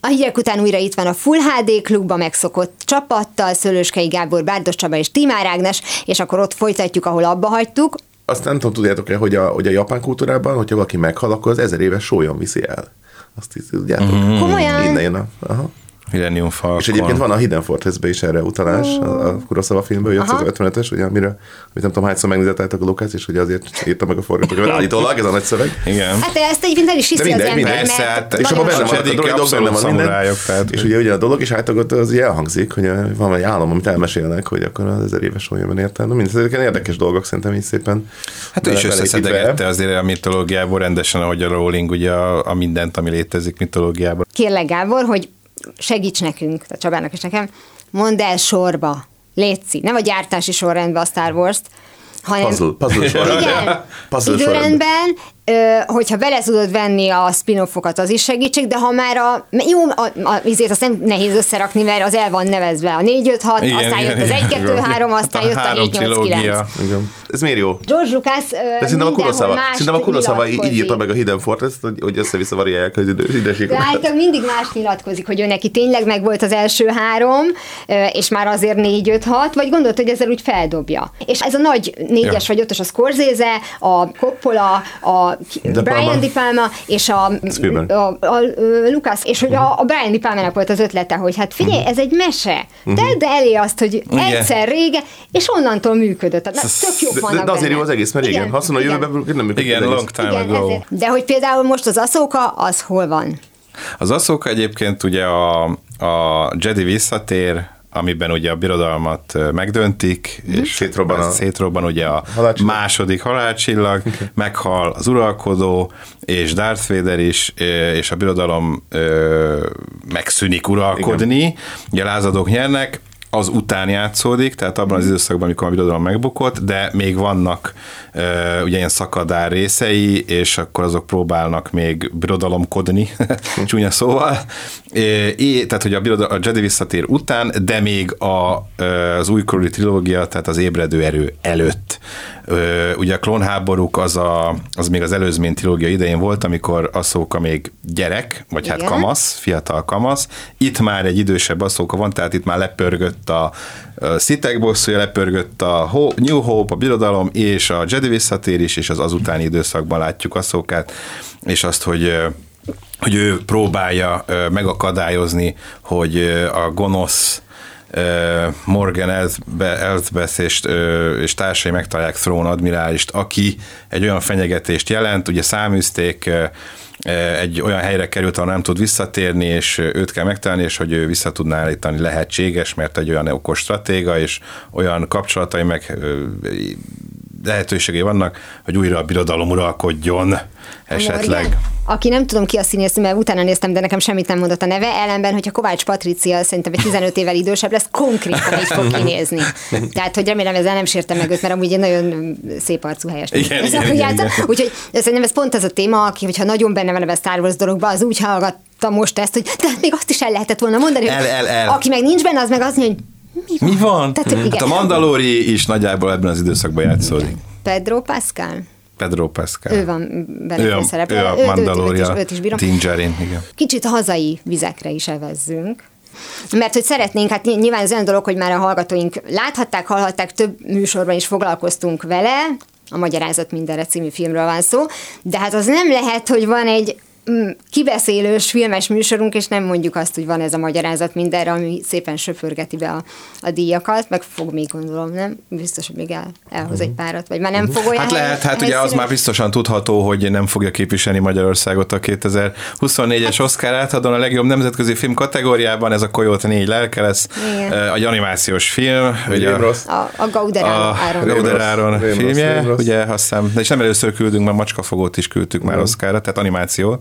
A hírek után újra itt van a Full HD klubba megszokott csapattal, Szőlőskei Gábor, Bárdos Csaba és Timár Ágnes, és akkor ott folytatjuk, ahol abba hagytuk.
Azt nem tudom, tudjátok-e, hogy a, hogy a japán kultúrában, hogyha valaki meghal, akkor az ezer éves sólyon viszi el. Azt hisz, tudjátok?
Mhm.
Komolyan?
Innen jön a... Aha.
Millennium Falcon.
És egyébként van a Hidden Fortressbe is erre utalás, a, a Kurosawa filmben, hogy
Aha.
55-ös, ugye, amiről, amit nem tudom, hányszor megnézetteltek a Lukács, és ugye azért írta meg a forgatókönyvet. Állítólag, ez a nagy szöveg.
Igen.
Hát ezt egyébként el is hiszi
De
az ember,
persze,
mert
hát,
És abban benne
a
van, a droidok benne van minden.
tehát-
És ugye ugyan a dolog, és általában az így elhangzik, hogy van egy állam, amit elmesélnek, hogy akkor az ezer éves olyan értem. Na mindegy, ezek érdekes dolgok szerintem így szépen.
Hát ő is összeszedegette azért a mitológiából rendesen, ahogy a Rowling ugye a, a mindent, ami létezik mitológiában.
Kérlek Gábor, hogy segíts nekünk, a Csabának és nekem, mondd el sorba, létszi, nem a gyártási sorrendben a Star Wars-t, hanem
Puzzle, puzzle sorrendben.
Igen,
Puzzle
időrendben, hogyha bele tudod venni a spin-offokat, az is segítség, de ha már a, jó, a, a, azért azt nem nehéz összerakni, mert az el van nevezve a 4 5 6
Igen,
aztán
igen,
jött az
igen.
1 2
Igen.
3
Hát
aztán jött a
három
7 8 9
trilógia.
Igen. Ez miért jó?
George Lucas
De szerintem a
mást
szerintem a Kurosawa így írta meg a Hidden Fortress-t, hogy, hogy össze-vissza variálják az idő,
De általában mindig más nyilatkozik, hogy ő neki tényleg meg volt az első három, és már azért négy, öt, hat, vagy gondolt, hogy ezzel úgy feldobja. És ez a nagy négyes
Ja.
vagy ötös a Scorsese, a Coppola, a
De
Brian
Palma.
De Palma, és a, a, a, a Lucas, és hogy a, a Brian De Palmának volt az ötlete, hogy hát figyelj, ez egy mese, tedd elé azt, hogy
Igen.
egyszer rége, és onnantól működött. Na, tök jók
De,
vannak
de, azért
benne.
jó az egész, mert igen, ha azt mondom, jövőben nem működik
Igen, long time
Igen,
ago.
ezért. De hogy például most az Aszóka, az hol van?
Az Ahsoka egyébként ugye a, a Jedi visszatér, amiben ugye a birodalmat megdöntik, és
Szétrobban a-
szétrobban ugye a
Halálcsillag.
második halálcsillag, meghal az uralkodó, és Darth Vader is, és a birodalom ö, megszűnik uralkodni, ugye a lázadók nyernek, az után játszódik, tehát abban az időszakban, amikor a birodalom megbukott, de még vannak ö, ugye ilyen szakadár részei, és akkor azok próbálnak még birodalomkodni, csúnya szóval. É, tehát, hogy a, birodal, a Jedi visszatér után, de még a, az újkori trilógia, tehát az ébredő erő előtt. Ö, ugye a klónháborúk az, a, az még az előzmény trilógia idején volt, amikor Ahsoka még gyerek, vagy hát
Igen.
kamasz, fiatal kamasz. Itt már egy idősebb Ahsoka van, tehát itt már lepörgött a, a Szitek bosszúja, lepörgött a New Hope, a birodalom, és a Jedi visszatér is, és az azutáni időszakban látjuk Ahsokát, és azt, hogy hogy ő próbálja megakadályozni, hogy a gonosz Morgan Elsbe- Elsbeth és, és társai megtalálják Throne admirálist, aki egy olyan fenyegetést jelent, ugye száműzték, egy olyan helyre került, ahol nem tud visszatérni, és őt kell megtalálni, és hogy ő vissza tudná állítani lehetséges, mert egy olyan okos stratéga, és olyan kapcsolatai meg lehetőségei vannak, hogy újra a birodalom uralkodjon esetleg.
Morgan, Aki nem tudom ki a színész, mert utána néztem, de nekem semmit nem mondott a neve, ellenben, hogyha Kovács Patricia szerintem egy 15 évvel idősebb lesz, konkrétan így fog kinézni. Tehát, hogy remélem ezzel nem sértem meg őt, mert amúgy egy nagyon szép arcú helyes.
Igen, igen, igen, igen.
Úgyhogy szerintem ez pont az a téma, aki, hogyha nagyon benne van ebben a Star Wars dologban, az úgy hallgatta most ezt, hogy de még azt is el lehetett volna mondani,
El, el, el.
aki meg nincs benne, az meg azt mondja, hogy mi van?
Mi van?
Tehát, igen.
hát a Mandalori is nagyjából ebben az időszakban játszódik.
Pedro Pascal?
Pedro Pascal.
Ő van benne
ő a,
főszereplő.
ő a
Ő- őt- őt
Mandalorian,
is- őt is bírom.
Dingerin, igen.
kicsit hazai vizekre is evezzünk. Mert hogy szeretnénk, hát ny- nyilván ez olyan dolog, hogy már a hallgatóink láthatták, hallhatták, több műsorban is foglalkoztunk vele, a Magyarázat mindenre című filmről van szó, de hát az nem lehet, hogy van egy mm, kibeszélős filmes műsorunk, és nem mondjuk azt, hogy van ez a magyarázat mindenre, ami szépen söpörgeti be a, a díjakat, meg fog még gondolom, nem? Biztos, hogy még el, elhoz egy párat, vagy már nem fog olyan
Hát lehet, hát ugye az már biztosan tudható, hogy nem fogja képviselni Magyarországot a 2024-es Oscar átadón a legjobb nemzetközi film kategóriában, ez a Coyote 4 lelke lesz,
Igen.
Eh, egy animációs film, ugye
Nem
a.
A, Gauder Áron.
Áron filmje,
nem rossz.
ugye azt hiszem, de és nem először küldünk, mert Macskafogót is küldtük már Oscarra, tehát animáció,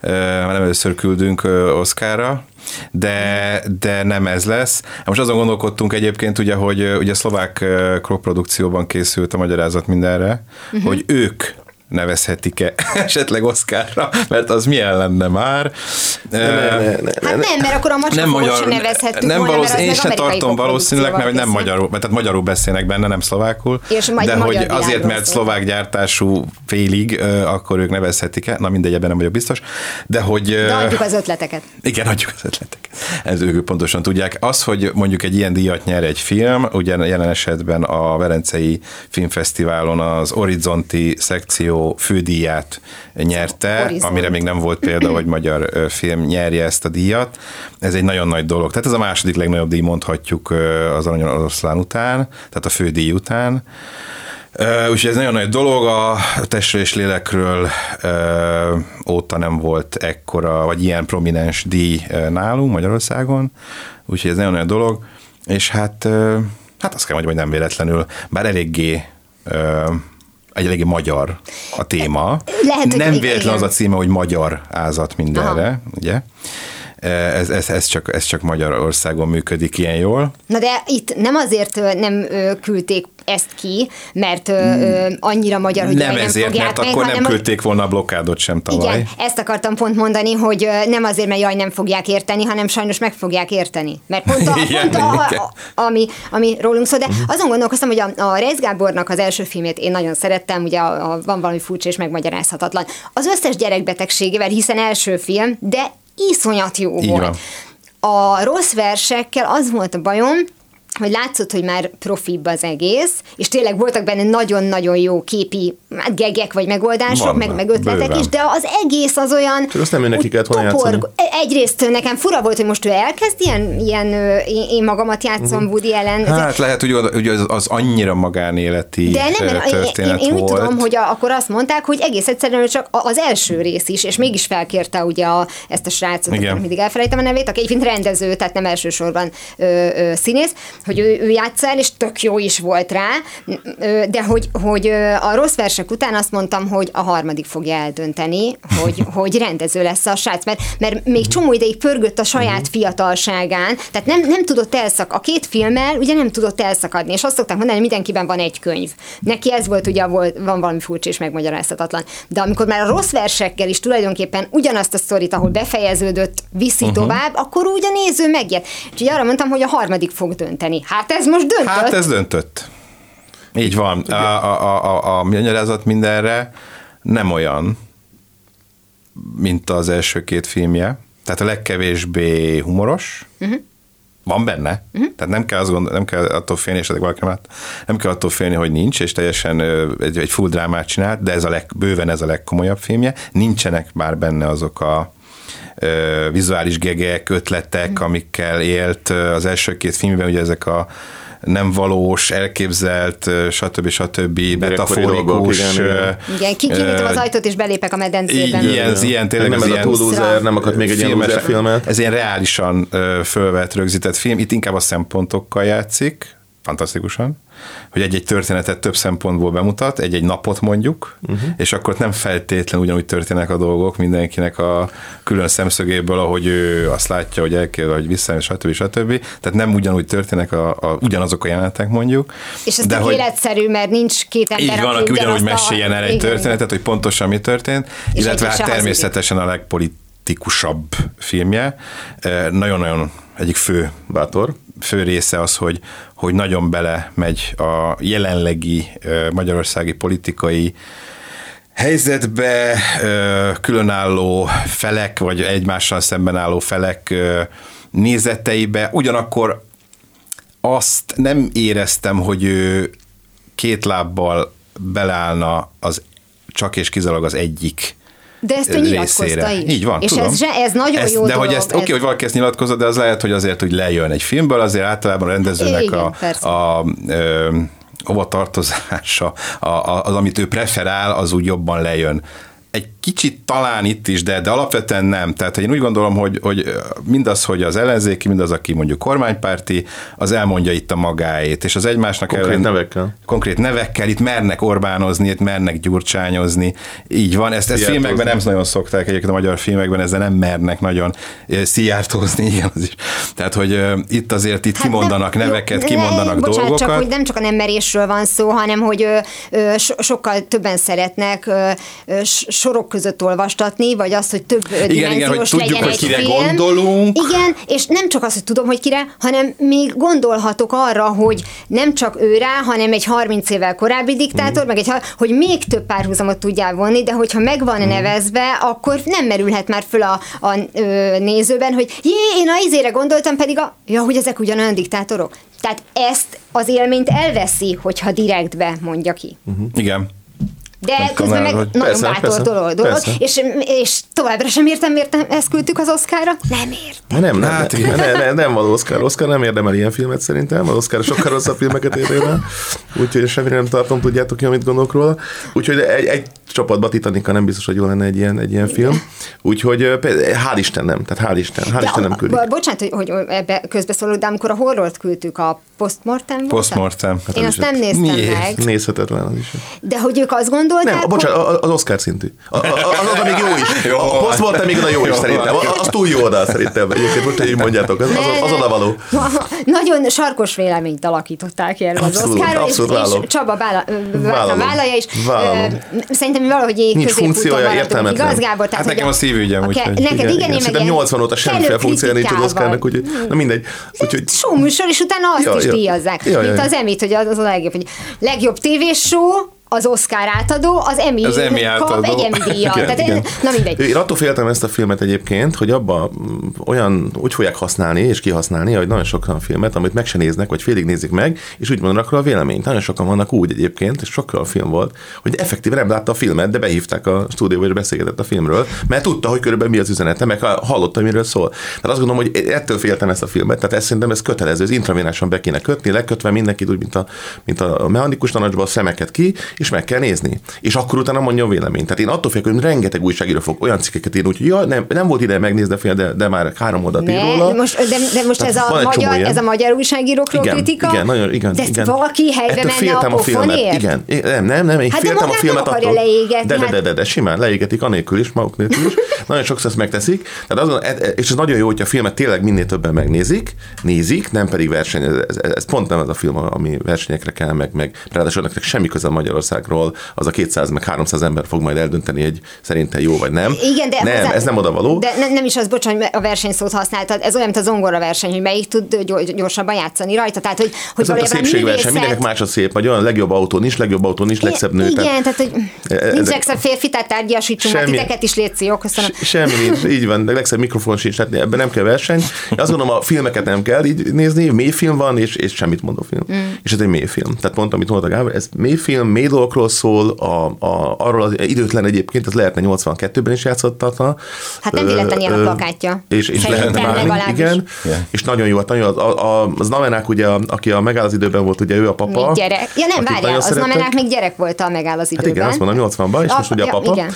már nem először küldünk ö, Oscarra, de, de nem ez lesz. Most azon gondolkodtunk egyébként, ugye, hogy ugye szlovák koprodukcióban készült a magyarázat mindenre, uh-huh. hogy ők nevezhetik-e esetleg Oscarra, mert az milyen lenne már.
Ne, ne, ne, ne,
Hát nem, mert akkor a macska
nem magyar,
sem nevezhettük
nem
volna,
valószínű,
mert
én se tartom valószínűleg, mert hogy nem
koprodukcióval
magyarul, mert tehát magyarul beszélnek benne, nem szlovákul.
És majd
de hogy azért, mert szlovák gyártású félig, akkor ők nevezhetik-e, na mindegy, ebben nem vagyok biztos, de hogy...
De adjuk az ötleteket.
igen, adjuk az ötleteket. Ez ők pontosan tudják. Az, hogy mondjuk egy ilyen díjat nyer egy film, ugye jelen esetben a Velencei Filmfesztiválon az Horizonti szekció fődíját nyerte,
Horizont.
amire még nem volt példa, hogy magyar film nyerje ezt a díjat. Ez egy nagyon nagy dolog. Tehát ez a második legnagyobb díj, mondhatjuk az Arany Oroszlán után, tehát a fődíj után. Ö, Úgyhogy ez nagyon nagy dolog, a testről és lélekről ö, óta nem volt ekkora, vagy ilyen prominens díj ö, nálunk Magyarországon, úgyhogy ez nagyon nagy dolog, és hát, ö, hát azt kell mondjam, hogy nem véletlenül, bár eléggé ö, egy eléggé magyar a téma.
Lehet,
nem véletlen az a címe, hogy magyar ázat mindenre, Aha. ugye? Ez, ez, ez, csak, ez csak Magyarországon működik ilyen jól.
Na de itt nem azért nem küldték ezt ki, mert ö, ö, annyira magyar, hogy
Nem ezért,
fogják
mert
meg,
akkor nem
hanem,
küldték volna a blokkádot sem tavaly.
Igen, ezt akartam pont mondani, hogy nem azért, mert jaj, nem fogják érteni, hanem sajnos meg fogják érteni. Mert pont, a,
Igen,
pont a,
igen.
a, ami, ami rólunk szól, de azon gondolkoztam, hogy a, a Reis Gábornak az első filmét én nagyon szerettem, ugye a, a, van valami furcsa és megmagyarázhatatlan. Az összes gyerekbetegségével, hiszen első film, de iszonyat jó
Így
volt.
van.
A rossz versekkel az volt a bajom, hogy látszott, hogy már profibb az egész, és tényleg voltak benne nagyon-nagyon jó képi hát gegek vagy megoldások, meg, meg ötletek
bőven.
is, de az egész az olyan...
Csak azt nem
úgy
kellett volna játszani.
Egyrészt nekem fura volt, hogy most ő elkezd ilyen, ilyen én, magamat játszom Woody Allen.
Hát lehet, hogy, hogy az, az annyira magánéleti
de nem, mert én, én,
történet
én úgy
volt.
tudom, hogy a, akkor azt mondták, hogy egész egyszerűen csak az első rész is, és mégis felkérte ugye a, ezt a srácot, mindig elfelejtem a nevét, aki egyébként rendező, tehát nem elsősorban ö, ö, színész, hogy ő, ő játsza el, és tök jó is volt rá, de hogy, hogy a rossz versek után azt mondtam, hogy a harmadik fogja eldönteni, hogy, hogy rendező lesz a srác, mert, mert még csomó ideig pörgött a saját fiatalságán, tehát nem, nem tudott elszak, a két filmmel ugye nem tudott elszakadni, és azt szokták mondani, hogy mindenkiben van egy könyv. Neki ez volt, ugye volt, van valami furcsa és megmagyarázhatatlan. De amikor már a rossz versekkel is tulajdonképpen ugyanazt a sztorit, ahol befejeződött, viszi uh-huh. tovább, akkor úgy a néző megjött. Úgyhogy arra mondtam, hogy a harmadik fog dönteni. Hát ez most döntött.
Hát ez döntött. Így van. A, a, a, a, magyarázat mindenre nem olyan, mint az első két filmje. Tehát a legkevésbé humoros. Uh-huh. Van benne. Uh-huh. Tehát nem kell, azt gondol, nem kell attól félni, és valaki már, nem kell attól félni, hogy nincs, és teljesen egy, egy full drámát csinált, de ez a leg, bőven ez a legkomolyabb filmje. Nincsenek már benne azok a vizuális gegek, ötletek, amikkel élt az első két filmben, ugye ezek a nem valós, elképzelt, stb. stb. Metaforikus.
igen, igen.
Igen, ki- kinyitom az ajtót, és belépek a medencében.
ilyen, ilyen, tényleg
nem
az
ez a
ilyen
túl loser, nem akart még egy ilyen filmet.
Ez ilyen reálisan fölvett, rögzített film. Itt inkább a szempontokkal játszik, fantasztikusan, hogy egy-egy történetet több szempontból bemutat, egy-egy napot mondjuk, uh-huh. és akkor nem feltétlenül ugyanúgy történnek a dolgok mindenkinek a külön szemszögéből, ahogy ő azt látja, hogy el kell, hogy vissza, stb. stb. Tehát nem ugyanúgy történnek a, a, ugyanazok a jelenetek mondjuk.
És ez
de hogy-
életszerű, mert nincs két ember,
így van, aki ugyanúgy meséljen el egy
Igen,
történetet, hogy pontosan mi történt,
És
illetve hát
se
természetesen a legpolitikusabb filmje. Nagyon-nagyon egyik fő
Bátor.
fő része az, hogy, hogy nagyon bele megy a jelenlegi magyarországi politikai helyzetbe különálló felek, vagy egymással szemben álló felek nézeteibe. Ugyanakkor azt nem éreztem, hogy ő két lábbal beleállna az csak és kizárólag az egyik
De ezt ő nyilatkozta is.
Így van,
És
tudom.
ez, ez nagyon
ezt,
jó
De hogy ezt, oké,
ez-
hogy valaki ezt nyilatkozott, de az lehet, hogy azért, hogy lejön egy filmből, azért általában a rendezőnek
Igen,
a,
persze.
a ö, hova tartozása, a, a, az, amit ő preferál, az úgy jobban lejön. Egy kicsit talán itt is, de, de alapvetően nem. Tehát én úgy gondolom, hogy, hogy mindaz, hogy az ellenzéki, mindaz, aki mondjuk kormánypárti, az elmondja itt a magáét, és az egymásnak
Konkrét
ellen-
nevekkel.
konkrét nevekkel, itt mernek Orbánozni, itt mernek gyurcsányozni. Így van, ezt, ezt filmekben nem nagyon szokták, egyébként a magyar filmekben ezzel nem mernek nagyon szijjártózni, igen, az is. Tehát, hogy uh, itt azért itt
Hát
kimondanak
nem-
neveket, kimondanak
bocsánat,
dolgokat.
csak hogy nem csak a nem merésről van szó, hanem hogy ö, ö, so, sokkal többen szeretnek ö, ö, s- sorok között olvastatni, vagy az, hogy több
igen,
dimenziós
hogy tudjuk,
legyen
hogy kire
film.
gondolunk.
Igen, és nem csak az, hogy tudom, hogy kire, hanem még gondolhatok arra, hogy nem csak ő rá, hanem egy 30 évvel korábbi diktátor, mm. meg egy, hogy még több párhuzamot tudjál vonni, de hogyha megvan mm. nevezve, akkor nem merülhet már föl a, a ö, nézőben, hogy jé, én a izére gondoltam, pedig a, ja, hogy ezek ugyanolyan diktátorok. Tehát ezt az élményt elveszi, hogyha direktbe mondja ki.
Igen.
De
Nem
közben meg
hogy-
nagyon
Persze,
bátor
persze,
dolog, dolog
persze.
és, és továbbra sem értem, miért ezt küldtük az Oszkára. Nem ért.
Nem, nem,
Hát
nem,
igen.
nem, nem, nem való Oscar. Oscar nem érdemel ilyen filmet szerintem. Az Oscar sokkal rosszabb filmeket érdemel. Úgyhogy semmire nem tartom, tudjátok ki, amit gondolok róla. Úgyhogy egy, egy csapatba Titanica nem biztos, hogy jó lenne egy ilyen, egy ilyen film. Úgyhogy hál' Isten nem. Tehát hál' Isten. Hál'
De
Isten nem küldik.
bo- Bocsánat, hogy, hogy ebbe közbeszólok, de amikor a horrort küldtük, a postmortem?
Postmortem.
Én azt nem néztem
Miért?
meg,
Nézhetetlen az is.
de hogy ők azt gondolják, gondolták,
Nem, bocsánat, az Oscar szintű. A, a, az, az, még jó is.
Jó.
A Post volt még oda jó is
Jó.
szerintem. Az, túl jó oda szerintem. Egyébként most, hogy így mondjátok, az, az, az, oda való.
Nagyon sarkos véleményt alakították erről az Oszkáról, és, és. Csaba vála,
Vállalom.
vállalja, és
Vállalom.
szerintem valahogy így
Nincs funkciója, értelmetlen.
Igaz, Gábor? Tehát,
Hát nekem a szívügyem, úgyhogy-
Neked igen, igen, én meg
Szerintem
ilyen
80 óta semmiféle funkciója nincs az. Oscarnak, úgyhogy na mindegy. Úgyhogy
Show műsor, és utána azt is
ja.
díjazzák.
Ja, ja,
Mint az Emmy-t, hogy az az a legjobb, hogy legjobb tévésshow, az Oscar átadó, az Emmy,
Az Emmy
kap
átadó.
egy Emmy díjat.
Igen,
Tehát,
igen.
na mindegy.
Én attól féltem ezt a filmet egyébként, hogy abba mm, olyan, úgy fogják használni és kihasználni, hogy nagyon sokan filmet, amit meg se néznek, vagy félig nézik meg, és úgy mondanak róla a véleményt. Nagyon sokan vannak úgy egyébként, és sokkal a film volt, hogy effektíve nem látta a filmet, de behívták a stúdióba, és beszélgetett a filmről, mert tudta, hogy körülbelül mi az üzenete, meg hallotta, miről szól. Tehát azt gondolom, hogy ettől féltem ezt a filmet, tehát ezt szerintem ez kötelező, ez intravénásan be kéne kötni, lekötve mindenkit úgy, mint a, mint a mechanikus tanácsban a szemeket ki, és meg kell nézni. És akkor utána mondja a véleményt. Tehát én attól félek, hogy rengeteg újságíró fog olyan cikkeket írni, hogy ja, nem, nem volt ide megnézni a film, de, de már három oldalt ír róla.
most, de, de most
Tehát
ez a, magyar, ez a magyar újságírókról
igen,
kritika?
Igen, nagyon, igen.
De ezt
igen.
valaki helybe
Ettől
menne
féltem
a
filmet. Igen, nem, nem, nem, én
Hát de
féltem a
magát
filmet
nem
attól.
leégetni,
De, de,
hát-
de, de, de, simán leégetik, anélkül is, maguk nélkül is. Nagyon sokszor ezt megteszik. Tehát azon, e- e- és ez nagyon jó, hogy a filmet tényleg minél többen megnézik, nézik, nem pedig verseny. Ez, ez, ez pont nem az a film, ami versenyekre kell, meg, meg ráadásul semmi köze Magyarországról, az a 200 meg 300 ember fog majd eldönteni, hogy szerintem jó vagy nem.
Igen, de
nem,
hozzá-
ez nem oda való.
De nem, nem is az, bocsánat, a versenyszót használtad, ez olyan, mint a zongora verseny, hogy melyik tud gyor- gyorsabban játszani rajta. Tehát, hogy, hogy
Ez a szépségverseny, mindenkinek más a szép, vagy olyan legjobb autó nincs, legjobb autó nincs, legszebb nő. tehát-
Igen, tehát, hogy
E-
nincs
ezek-
legszebb férfi, tehát tárgyasítsunk,
Semmi.
titeket is létszi, jó, köszönöm.
Se- Semmi nincs, így van, de legszebb mikrofon sincs, tehát ebben nem kell verseny. Én azt gondolom, a filmeket nem kell így nézni, mély film van, és, és semmit mondó film. Mm. És ez egy mély film. Tehát pont, amit mondta Gábor, ez mély film, mély dolgokról szól, a, a, arról az időtlen egyébként, ez lehetne 82-ben is játszottatna.
Hát nem véletlen ilyen a plakátja.
És, és lehetne
legalábbis.
igen.
Igen.
És nagyon jó, hát nagyon. A, a, az Namenák, ugye, a- aki a megáll az időben volt, ugye ő a papa.
Még gyerek. Ja nem, várjál, az
szerettek.
Namenák még gyerek volt a megáll az
Hát
időben.
igen, azt mondom, 80-ban, és
A-
most ugye a papa.
igen.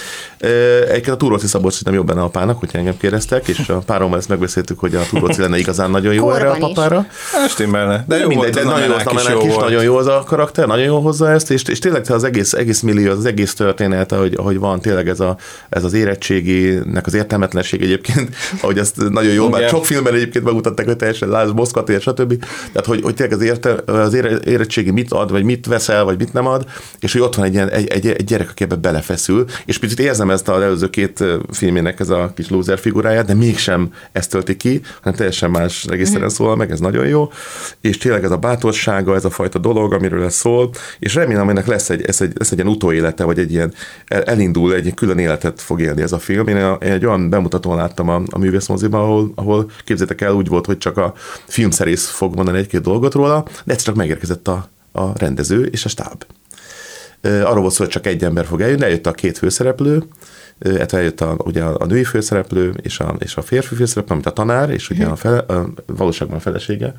Egyébként a Túróci Szabolcs szerintem jobb benne apának, hogyha engem kérdeztek, és a párommal ezt megbeszéltük, hogy a Túróci lenne igazán nagyon jó erre a papára.
Hát stimmelne. De jó
mindegy,
volt,
de
az
nagyon jó, az
is
nagyon jó az a karakter, nagyon jó hozza ezt, és, és tényleg az egész, egész millió, az egész történet, ahogy, ahogy van tényleg ez, a, ez az érettséginek az értelmetlenség egyébként, ahogy ezt nagyon jó, már sok filmben egyébként megmutatták, hogy teljesen láz, Moszkva tér, stb. Tehát, hogy, hogy tényleg az, érte, az ére, érettségi mit ad, vagy mit veszel, vagy mit nem ad, és hogy ott van egy, ilyen, egy, egy, egy gyerek, aki ebbe belefeszül, és picit érzem ezt az előző két filmének ez a kis loser figuráját, de mégsem ezt tölti ki, hanem teljesen más egészszerűen szól meg, ez nagyon jó, és tényleg ez a bátorsága, ez a fajta dolog, amiről ez szól, és remélem, hogy ennek lesz egy, ez egy, lesz egy ilyen utóélete, vagy egy ilyen el- elindul, egy külön életet fog élni ez a film. Én, egy olyan bemutatón láttam a, a művészmoziban, ahol, ahol képzétek el, úgy volt, hogy csak a filmszerész fog mondani egy-két dolgot róla, de egyszer csak megérkezett a, a rendező és a stáb. Arról volt szó, hogy csak egy ember fog eljönni, eljött a két főszereplő, illetve eljött a, ugye a, női főszereplő és a, és a férfi főszereplő, amit a tanár, és ugye a, fele, a valóságban a felesége,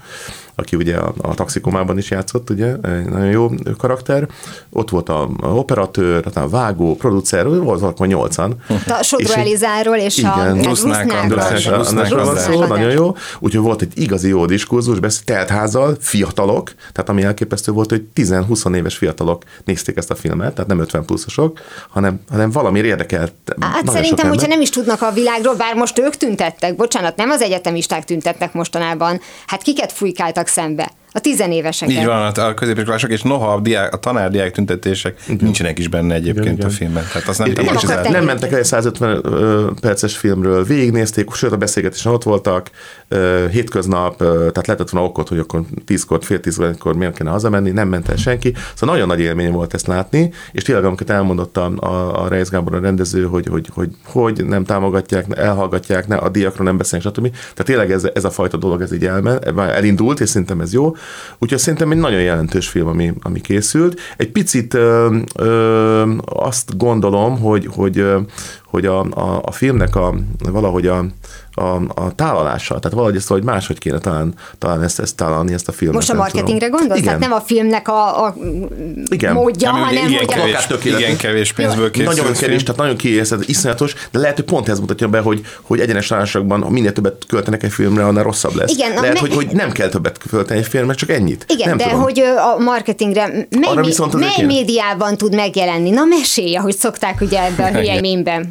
aki ugye a, a taxikomában is játszott, ugye, egy nagyon jó karakter. Ott volt a, a operatőr, a vágó, producer, volt akkor nyolcan.
A Sodró Elizáról és a
Igen.
Rusznák András.
András,
Rusznák
András van szó, nagyon jó. Úgyhogy volt egy igazi jó diskurzus, beszélt teltházzal, fiatalok, tehát ami elképesztő volt, hogy 10-20 éves fiatalok nézték ezt a filmet, tehát nem 50 pluszosok, hanem, hanem valami érdekelt.
Hát szerintem, hogyha nem is tudnak a világról, bár most ők tüntettek, bocsánat, nem az egyetemisták tüntetnek mostanában, hát kiket fújkáltak szembe? A tizenéveseket.
Így van, a- középiskolások, és noha a, diák, a tanár-diák tüntetések nincsenek is benne egyébként
Igen, igen.
a filmben. Tehát azt nem tematizálni.
nem
elérni.
mentek el egy 150 ö, perces filmről, végignézték, sőt a beszélgetésen ott voltak, ö, hétköznap, ö, tehát lehetett volna okot, hogy akkor tízkor, fél tízkor miért kéne hazamenni, nem ment el senki. Szóval nagyon nagy élmény volt ezt látni, és tényleg, amiket elmondott a, a, a Reis Gábor a rendező, hogy, hogy, hogy, hogy nem támogatják, elhallgatják, ne, a díjakról nem beszélnek, stb. Tehát tényleg ez, ez a fajta dolog, ez így elmen, elindult, és szerintem ez jó. Úgyhogy szerintem egy nagyon jelentős film, ami, ami készült. Egy picit ö, ö, azt gondolom, hogy, hogy, hogy a, a, a filmnek a, valahogy a, a, a tálalása, tehát valahogy ezt hogy máshogy kéne talán, talán ezt, ezt tálalni, ezt a filmet.
Most a
nem
marketingre
tudom.
gondolsz?
Igen.
Tehát nem a filmnek a, a
Igen.
módja,
Ami ugye
hanem
igen
hogy a...
kevés,
tökéletes.
igen kevés pénzből készült
Nagyon
film.
kevés, tehát nagyon kiérzett, iszonyatos, de lehet, hogy pont ez mutatja be, hogy, hogy egyenes állásokban minél többet költenek egy filmre, annál rosszabb lesz.
Igen,
lehet,
me-
hogy, hogy nem kell többet költeni egy filmre, csak ennyit.
Igen,
nem
de
tudom.
hogy a marketingre mely,
viszont
mely
kéne.
médiában tud megjelenni? Na mesélj, ahogy szokták ugye ebbe a hülye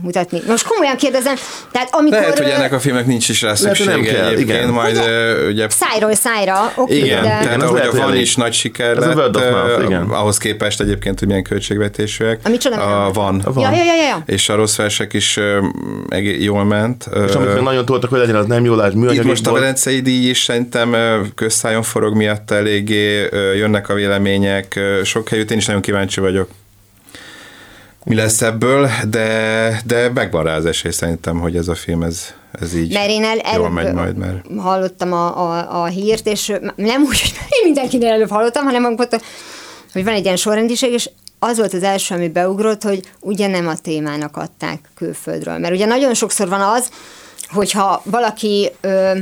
mutatni. Most komolyan kérdezem, tehát amikor
Lehet, hogy ennek a filmnek nincs is rá
hogy nem
szüksége
kell,
egyébként,
igen.
majd
Ugye,
ö, ugye
szájról szájra, oké,
igen,
de...
tehát
Igen, az
ahogy a van
elég.
is nagy siker
Ez a
lett,
word of mouth, igen.
ahhoz képest egyébként, hogy milyen költségvetésűek.
A micsoda?
A van.
A van.
Ja, ja, ja, ja.
És a rossz versek is ö, egé- jól ment.
És amit még nagyon toltak, hogy legyen, az nem jól áll,
Itt
műanyag
most a Velencei díj is szerintem közszájon forog miatt eléggé, jönnek a vélemények, sok helyütt, én is nagyon kíváncsi vagyok. Mi lesz ebből, de, de megvan rá az esély szerintem, hogy ez a film, ez, ez így
Mert én el,
jól megy majd, mert
hallottam a, a, a hírt, és nem úgy, hogy én mindenkinél előbb hallottam, hanem amikor, hogy van egy ilyen sorrendiség, és az volt az első, ami beugrott, hogy ugye nem a témának adták külföldről. Mert ugye nagyon sokszor van az, hogyha valaki ö,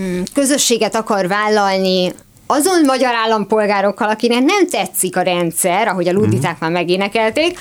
mm, közösséget akar vállalni azon magyar állampolgárokkal, akinek nem tetszik a rendszer, ahogy a luditák már megénekelték,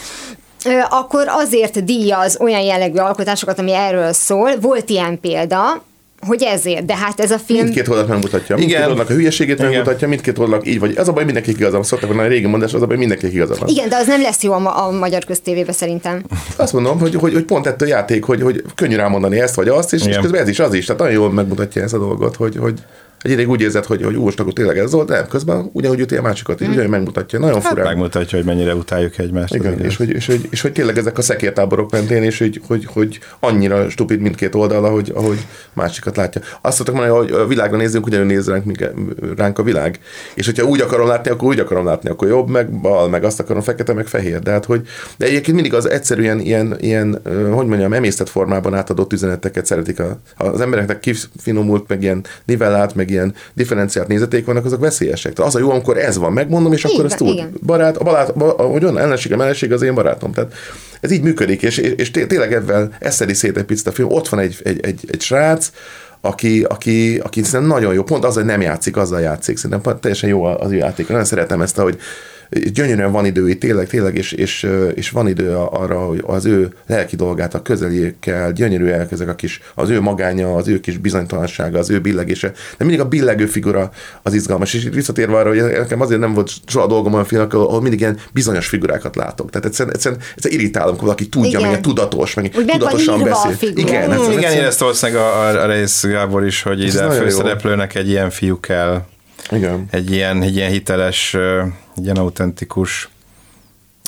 akkor azért díjaz olyan jellegű alkotásokat, ami erről szól. Volt ilyen példa, hogy ezért, de hát ez a film...
Mindkét oldalt megmutatja. Mindkét
Igen.
oldalnak a hülyeségét
Igen.
megmutatja, mindkét oldalnak így vagy. Az a baj, mindenki igaza van. Szoktak mondani, a régi mondás, az a baj, mindenki igaza van.
Igen, de az nem lesz jó a, ma- a magyar köztévébe szerintem.
Azt mondom, hogy, hogy, hogy pont ettől játék, hogy, hogy könnyű rámondani ezt vagy azt, és, és
Igen.
közben ez is, az is. Tehát nagyon jól megmutatja ezt a dolgot, hogy, hogy egy ideig úgy érzed, hogy, hogy most akkor tényleg ez volt, de nem, közben ugyanúgy üti a másikat, így ugyanúgy megmutatja. Nagyon
hát
furán.
megmutatja, hogy mennyire utáljuk egymást.
Igen, és hogy, és, hogy, és hogy tényleg ezek a szekértáborok mentén, és hogy, hogy, hogy annyira stupid mindkét oldal, ahogy, ahogy másikat látja. Azt szoktak mondani, hogy a világra nézzünk, ugyanúgy néz ránk, ránk a világ. És hogyha úgy akarom látni, akkor úgy akarom látni, akkor jobb, meg bal, meg azt akarom fekete, meg fehér. De hát, hogy de egyébként mindig az egyszerűen ilyen, ilyen hogy mondjam, emésztett formában átadott üzeneteket szeretik. A, az embereknek kifinomult, meg ilyen nivellált, meg ilyen differenciált nézeték vannak, azok veszélyesek. Tehát az a jó, amikor ez van, megmondom, és
Így
akkor ezt úgy. Barát, a barát, a, a, hogy olyan ellenségem, ellenség az én barátom. Tehát ez így működik, és, és, és té- tényleg ebben eszedi szét egy picit a film. Ott van egy, egy, egy, egy srác, aki, aki, aki szerintem nagyon jó, pont az, hogy nem játszik, azzal játszik. Szerintem teljesen jó az ő játék. Nagyon szeretem ezt, hogy gyönyörűen van idő itt, tényleg, tényleg, és, és, és van idő arra, hogy az ő lelki dolgát a közelékkel, gyönyörűek ezek a kis, az ő magánya, az ő kis bizonytalansága, az ő billegése. De mindig a billegő figura az izgalmas. És itt visszatérve arra, hogy nekem azért nem volt soha dolgom olyan filmek, ahol mindig ilyen bizonyos figurákat látok. Tehát egyszerűen, egyszerűen, egyszerűen irritálom, hogy valaki tudja,
Igen.
meg tudatos, meg
Úgy
tudatosan beszél. Igen,
Mm,
Igen,
egyszerűen-
érezte valószínűleg a, a, a rész Gábor is, hogy ide főszereplőnek egy ilyen fiú kell,
igen.
egy ilyen, egy ilyen hiteles, egy ilyen autentikus,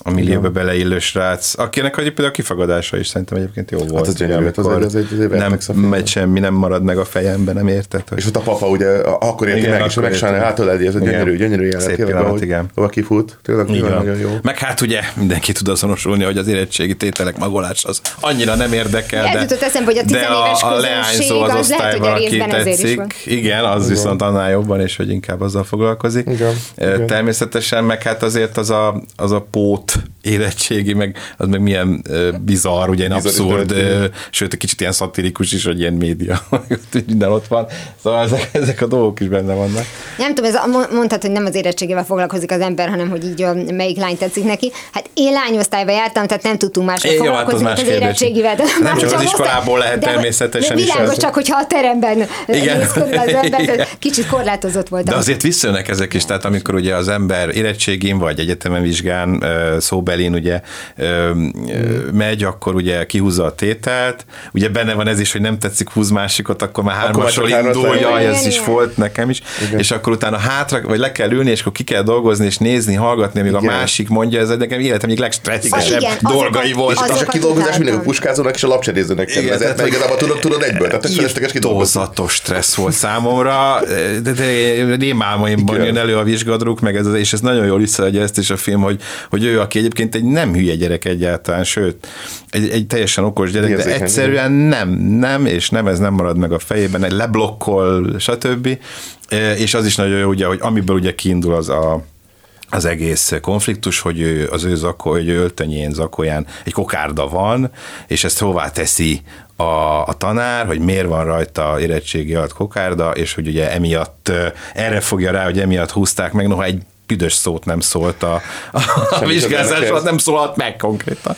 a millióbe beleillő srác, akinek egyébként a kifagadása is szerintem egyébként jó volt.
az gyönyörű, hát az egy- az egy- az egy
nem megy semmi, nem marad meg a fejemben, nem érted? Hogy
És ott a papa ugye akkor érti meg, és
akkor
megsánál
érti.
hátuledi, ez a
Igen.
gyönyörű, gyönyörű jelenet.
Szép
tényleg,
pillanat, igen.
Ahol kifut, tényleg, nagyon jó.
Meg hát ugye mindenki tud azonosulni, hogy az érettségi tételek magolás az annyira nem érdekel,
Ez
de,
jutott eszembe, hogy a
de a, a leányzó az,
az hogy
osztályban, aki tetszik, igen, az viszont annál jobban, és hogy inkább azzal foglalkozik. Természetesen, meg hát azért az a, az a pót Nantes. Érettségi, meg az meg milyen bizarr, ugye egy
Bizarr,
abszurd, ö, sőt, egy kicsit ilyen szatirikus is, hogy ilyen média, hogy minden ott van. Szóval ezek, ezek a dolgok is benne vannak.
Nem tudom, ez a, mondtad, hogy nem az érettségével foglalkozik az ember, hanem hogy így ö, melyik lány tetszik neki. Hát én lányosztályba jártam, tehát nem tudtunk másra
É, jó, hát az
foglalkozni, az érettségivel. De
Nem csak az iskolából lehet
de-
természetesen
de
is
világos,
az.
csak hogyha a teremben
Igen.
néz körül az ember,
Igen.
kicsit korlátozott voltam.
De azért visszajönnek ezek is, tehát amikor ugye az ember érettségén vagy egyetemen vizsgán, ö, szóbelin ugye ö, ö, megy, akkor ugye kihúzza a tételt, ugye benne van ez is, hogy nem tetszik húz másikat, akkor már hármasról indul, jaj, ez
Igen,
is
igen.
volt nekem is, és akkor utána hátra, vagy le kell ülni, és akkor ki kell dolgozni, és nézni, hallgatni, amíg a
Igen.
másik mondja, ez nekem életem egyik legstresszesebb
Igen,
dolgai volt.
És a kidolgozás mindig a puskázónak és a lapcsedézőnek kell.
Igen,
Ez
tehát,
mert igazából tudod, tudod egyből. Tehát tök felesleges kidolgozni.
Stressz volt számomra, de, de rémálmaimban
Igen.
jön elő a vizsgadruk, meg ez, és ez nagyon jól visszaadja ezt is a film, hogy, hogy ő, aki egyébként egy nem hülye gyerek egyáltalán, sőt, egy, egy teljesen okos gyerek, de
Érzékeny,
egyszerűen nem, nem, és nem, ez nem marad meg a fejében, egy leblokkol, stb. E, És az is nagyon jó, ugye, hogy amiből ugye kiindul az a az egész konfliktus, hogy ő, az ő zakó, hogy ő öltönyén, zakóján egy kokárda van, és ezt hová teszi a, a tanár, hogy miért van rajta érettségi alatt kokárda, és hogy ugye emiatt erre fogja rá, hogy emiatt húzták meg, noha egy büdös szót nem szólt a, a, a vizsgázás alatt, nem szólalt meg konkrétan.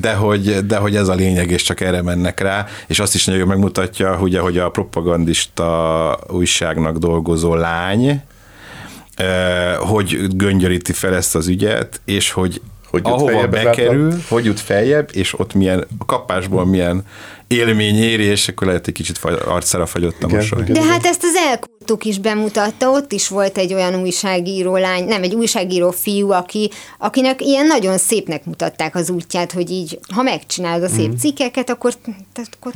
De hogy, de hogy ez a lényeg, és csak erre mennek rá, és azt is nagyon megmutatja, hogy, hogy a propagandista újságnak dolgozó lány, hogy göngyöríti fel ezt az ügyet, és hogy hogy ahova bekerül, látom. hogy jut feljebb, és ott milyen, a kapásból milyen élmény éri, és akkor lehet egy kicsit arcára fagyott a mosoly.
De hát ezt az elkultuk is bemutatta, ott is volt egy olyan újságíró lány, nem, egy újságíró fiú, aki, akinek ilyen nagyon szépnek mutatták az útját, hogy így, ha megcsinálod a szép mm. cikkeket, akkor, tehát, akkor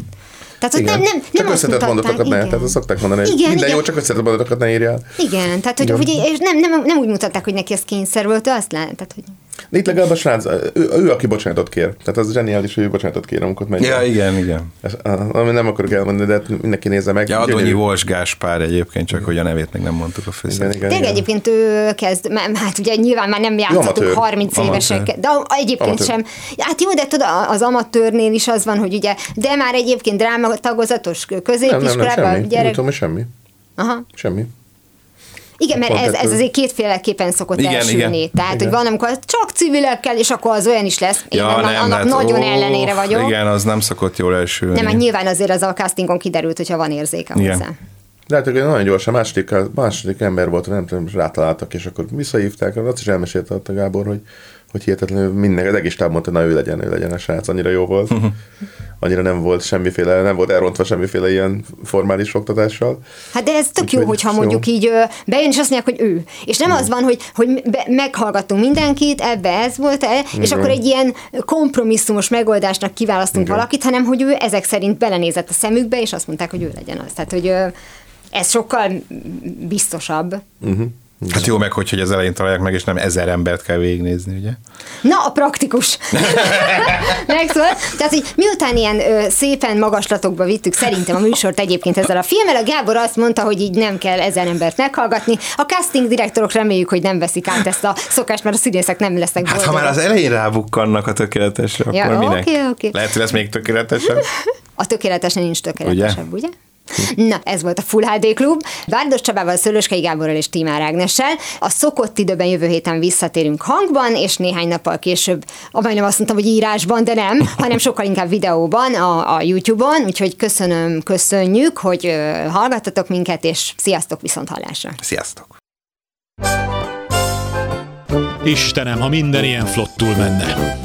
tehát ott nem, nem,
csak összetett mondatokat ne, tehát azt szokták mondani, hogy igen, minden igen. jó, csak összetett mondatokat ne írjál.
Igen, tehát hogy, hogy és nem, nem, nem, úgy mutatták, hogy neki ez kényszer volt, azt lát, tehát hogy
de itt legalább a srác, ő, ő, aki bocsánatot kér. Tehát az zseniális, hogy ő bocsánatot kér, amikor megy.
Ja, igen, igen.
Ez, ami nem akarok elmondani, de hát mindenki nézze meg.
Ja, Adonyi Vos Gáspár egyébként, csak hogy a nevét még nem mondtuk a főszereplőt.
Igen, igen, egyébként ő kezd, hát ugye nyilván már nem játszhatunk 30 évesek, de egyébként amatőr. sem. Hát jó, de tudod, az amatőrnél is az van, hogy ugye, de már egyébként drámatagozatos középiskolában. Nem, nem, nem,
semmi. Gyerek... Tudom, semmi. Aha. Semmi.
Igen, mert ez, ez azért kétféleképpen szokott igen, elsülni. Igen, Tehát, igen. hogy van, amikor csak civilekkel, és akkor az olyan is lesz. Én ja, nem, annak hát, nagyon ó, ellenére vagyok.
Igen, az nem szokott jól elsülni.
Nem, mert nyilván azért az a castingon kiderült, hogyha van érzéke igen. hozzá.
De hát nagyon gyorsan, második, második ember volt, nem tudom, rátaláltak, és akkor visszahívták, azt is elmesélte a Gábor, hogy hogy hihetetlenül minden, az egész táb mondta, na ő legyen, ő legyen a srác, annyira jó volt. Annyira nem volt semmiféle, nem volt elrontva semmiféle ilyen formális oktatással.
Hát de ez tök Úgy, jó, hogyha jó. mondjuk így bejön, és azt mondják, hogy ő. És nem mm. az van, hogy, hogy be, meghallgatunk mindenkit, ebbe ez volt, -e, és akkor egy ilyen kompromisszumos megoldásnak kiválasztunk Igen. valakit, hanem hogy ő ezek szerint belenézett a szemükbe, és azt mondták, hogy ő legyen az. Tehát, hogy ez sokkal biztosabb. Uh-huh.
Hát jó meg, hogy, hogy az elején találják meg, és nem ezer embert kell végignézni, ugye?
Na, a praktikus. Megszólalt. Tehát, hogy miután ilyen ö, szépen magaslatokba vittük szerintem a műsort egyébként ezzel a filmmel, a Gábor azt mondta, hogy így nem kell ezer embert meghallgatni. A casting direktorok reméljük, hogy nem veszik át ezt a szokást, mert a színészek nem lesznek
boldogok. Hát ha már az elején rábukkannak a tökéletesre, ja, akkor minek? Okay, okay. Lehet, hogy lesz még tökéletesebb?
A tökéletesen nincs tökéletesebb, ugye? ugye? Na, ez volt a Full HD Klub. Várdos Csabával, Szöröskei Gáborral és Timár Ágnessel. A szokott időben jövő héten visszatérünk hangban, és néhány nappal később, majdnem azt mondtam, hogy írásban, de nem, hanem sokkal inkább videóban a, a YouTube-on, úgyhogy köszönöm, köszönjük, hogy uh, hallgattatok minket, és sziasztok viszont hallásra.
Sziasztok!
Istenem, ha minden ilyen flottul menne!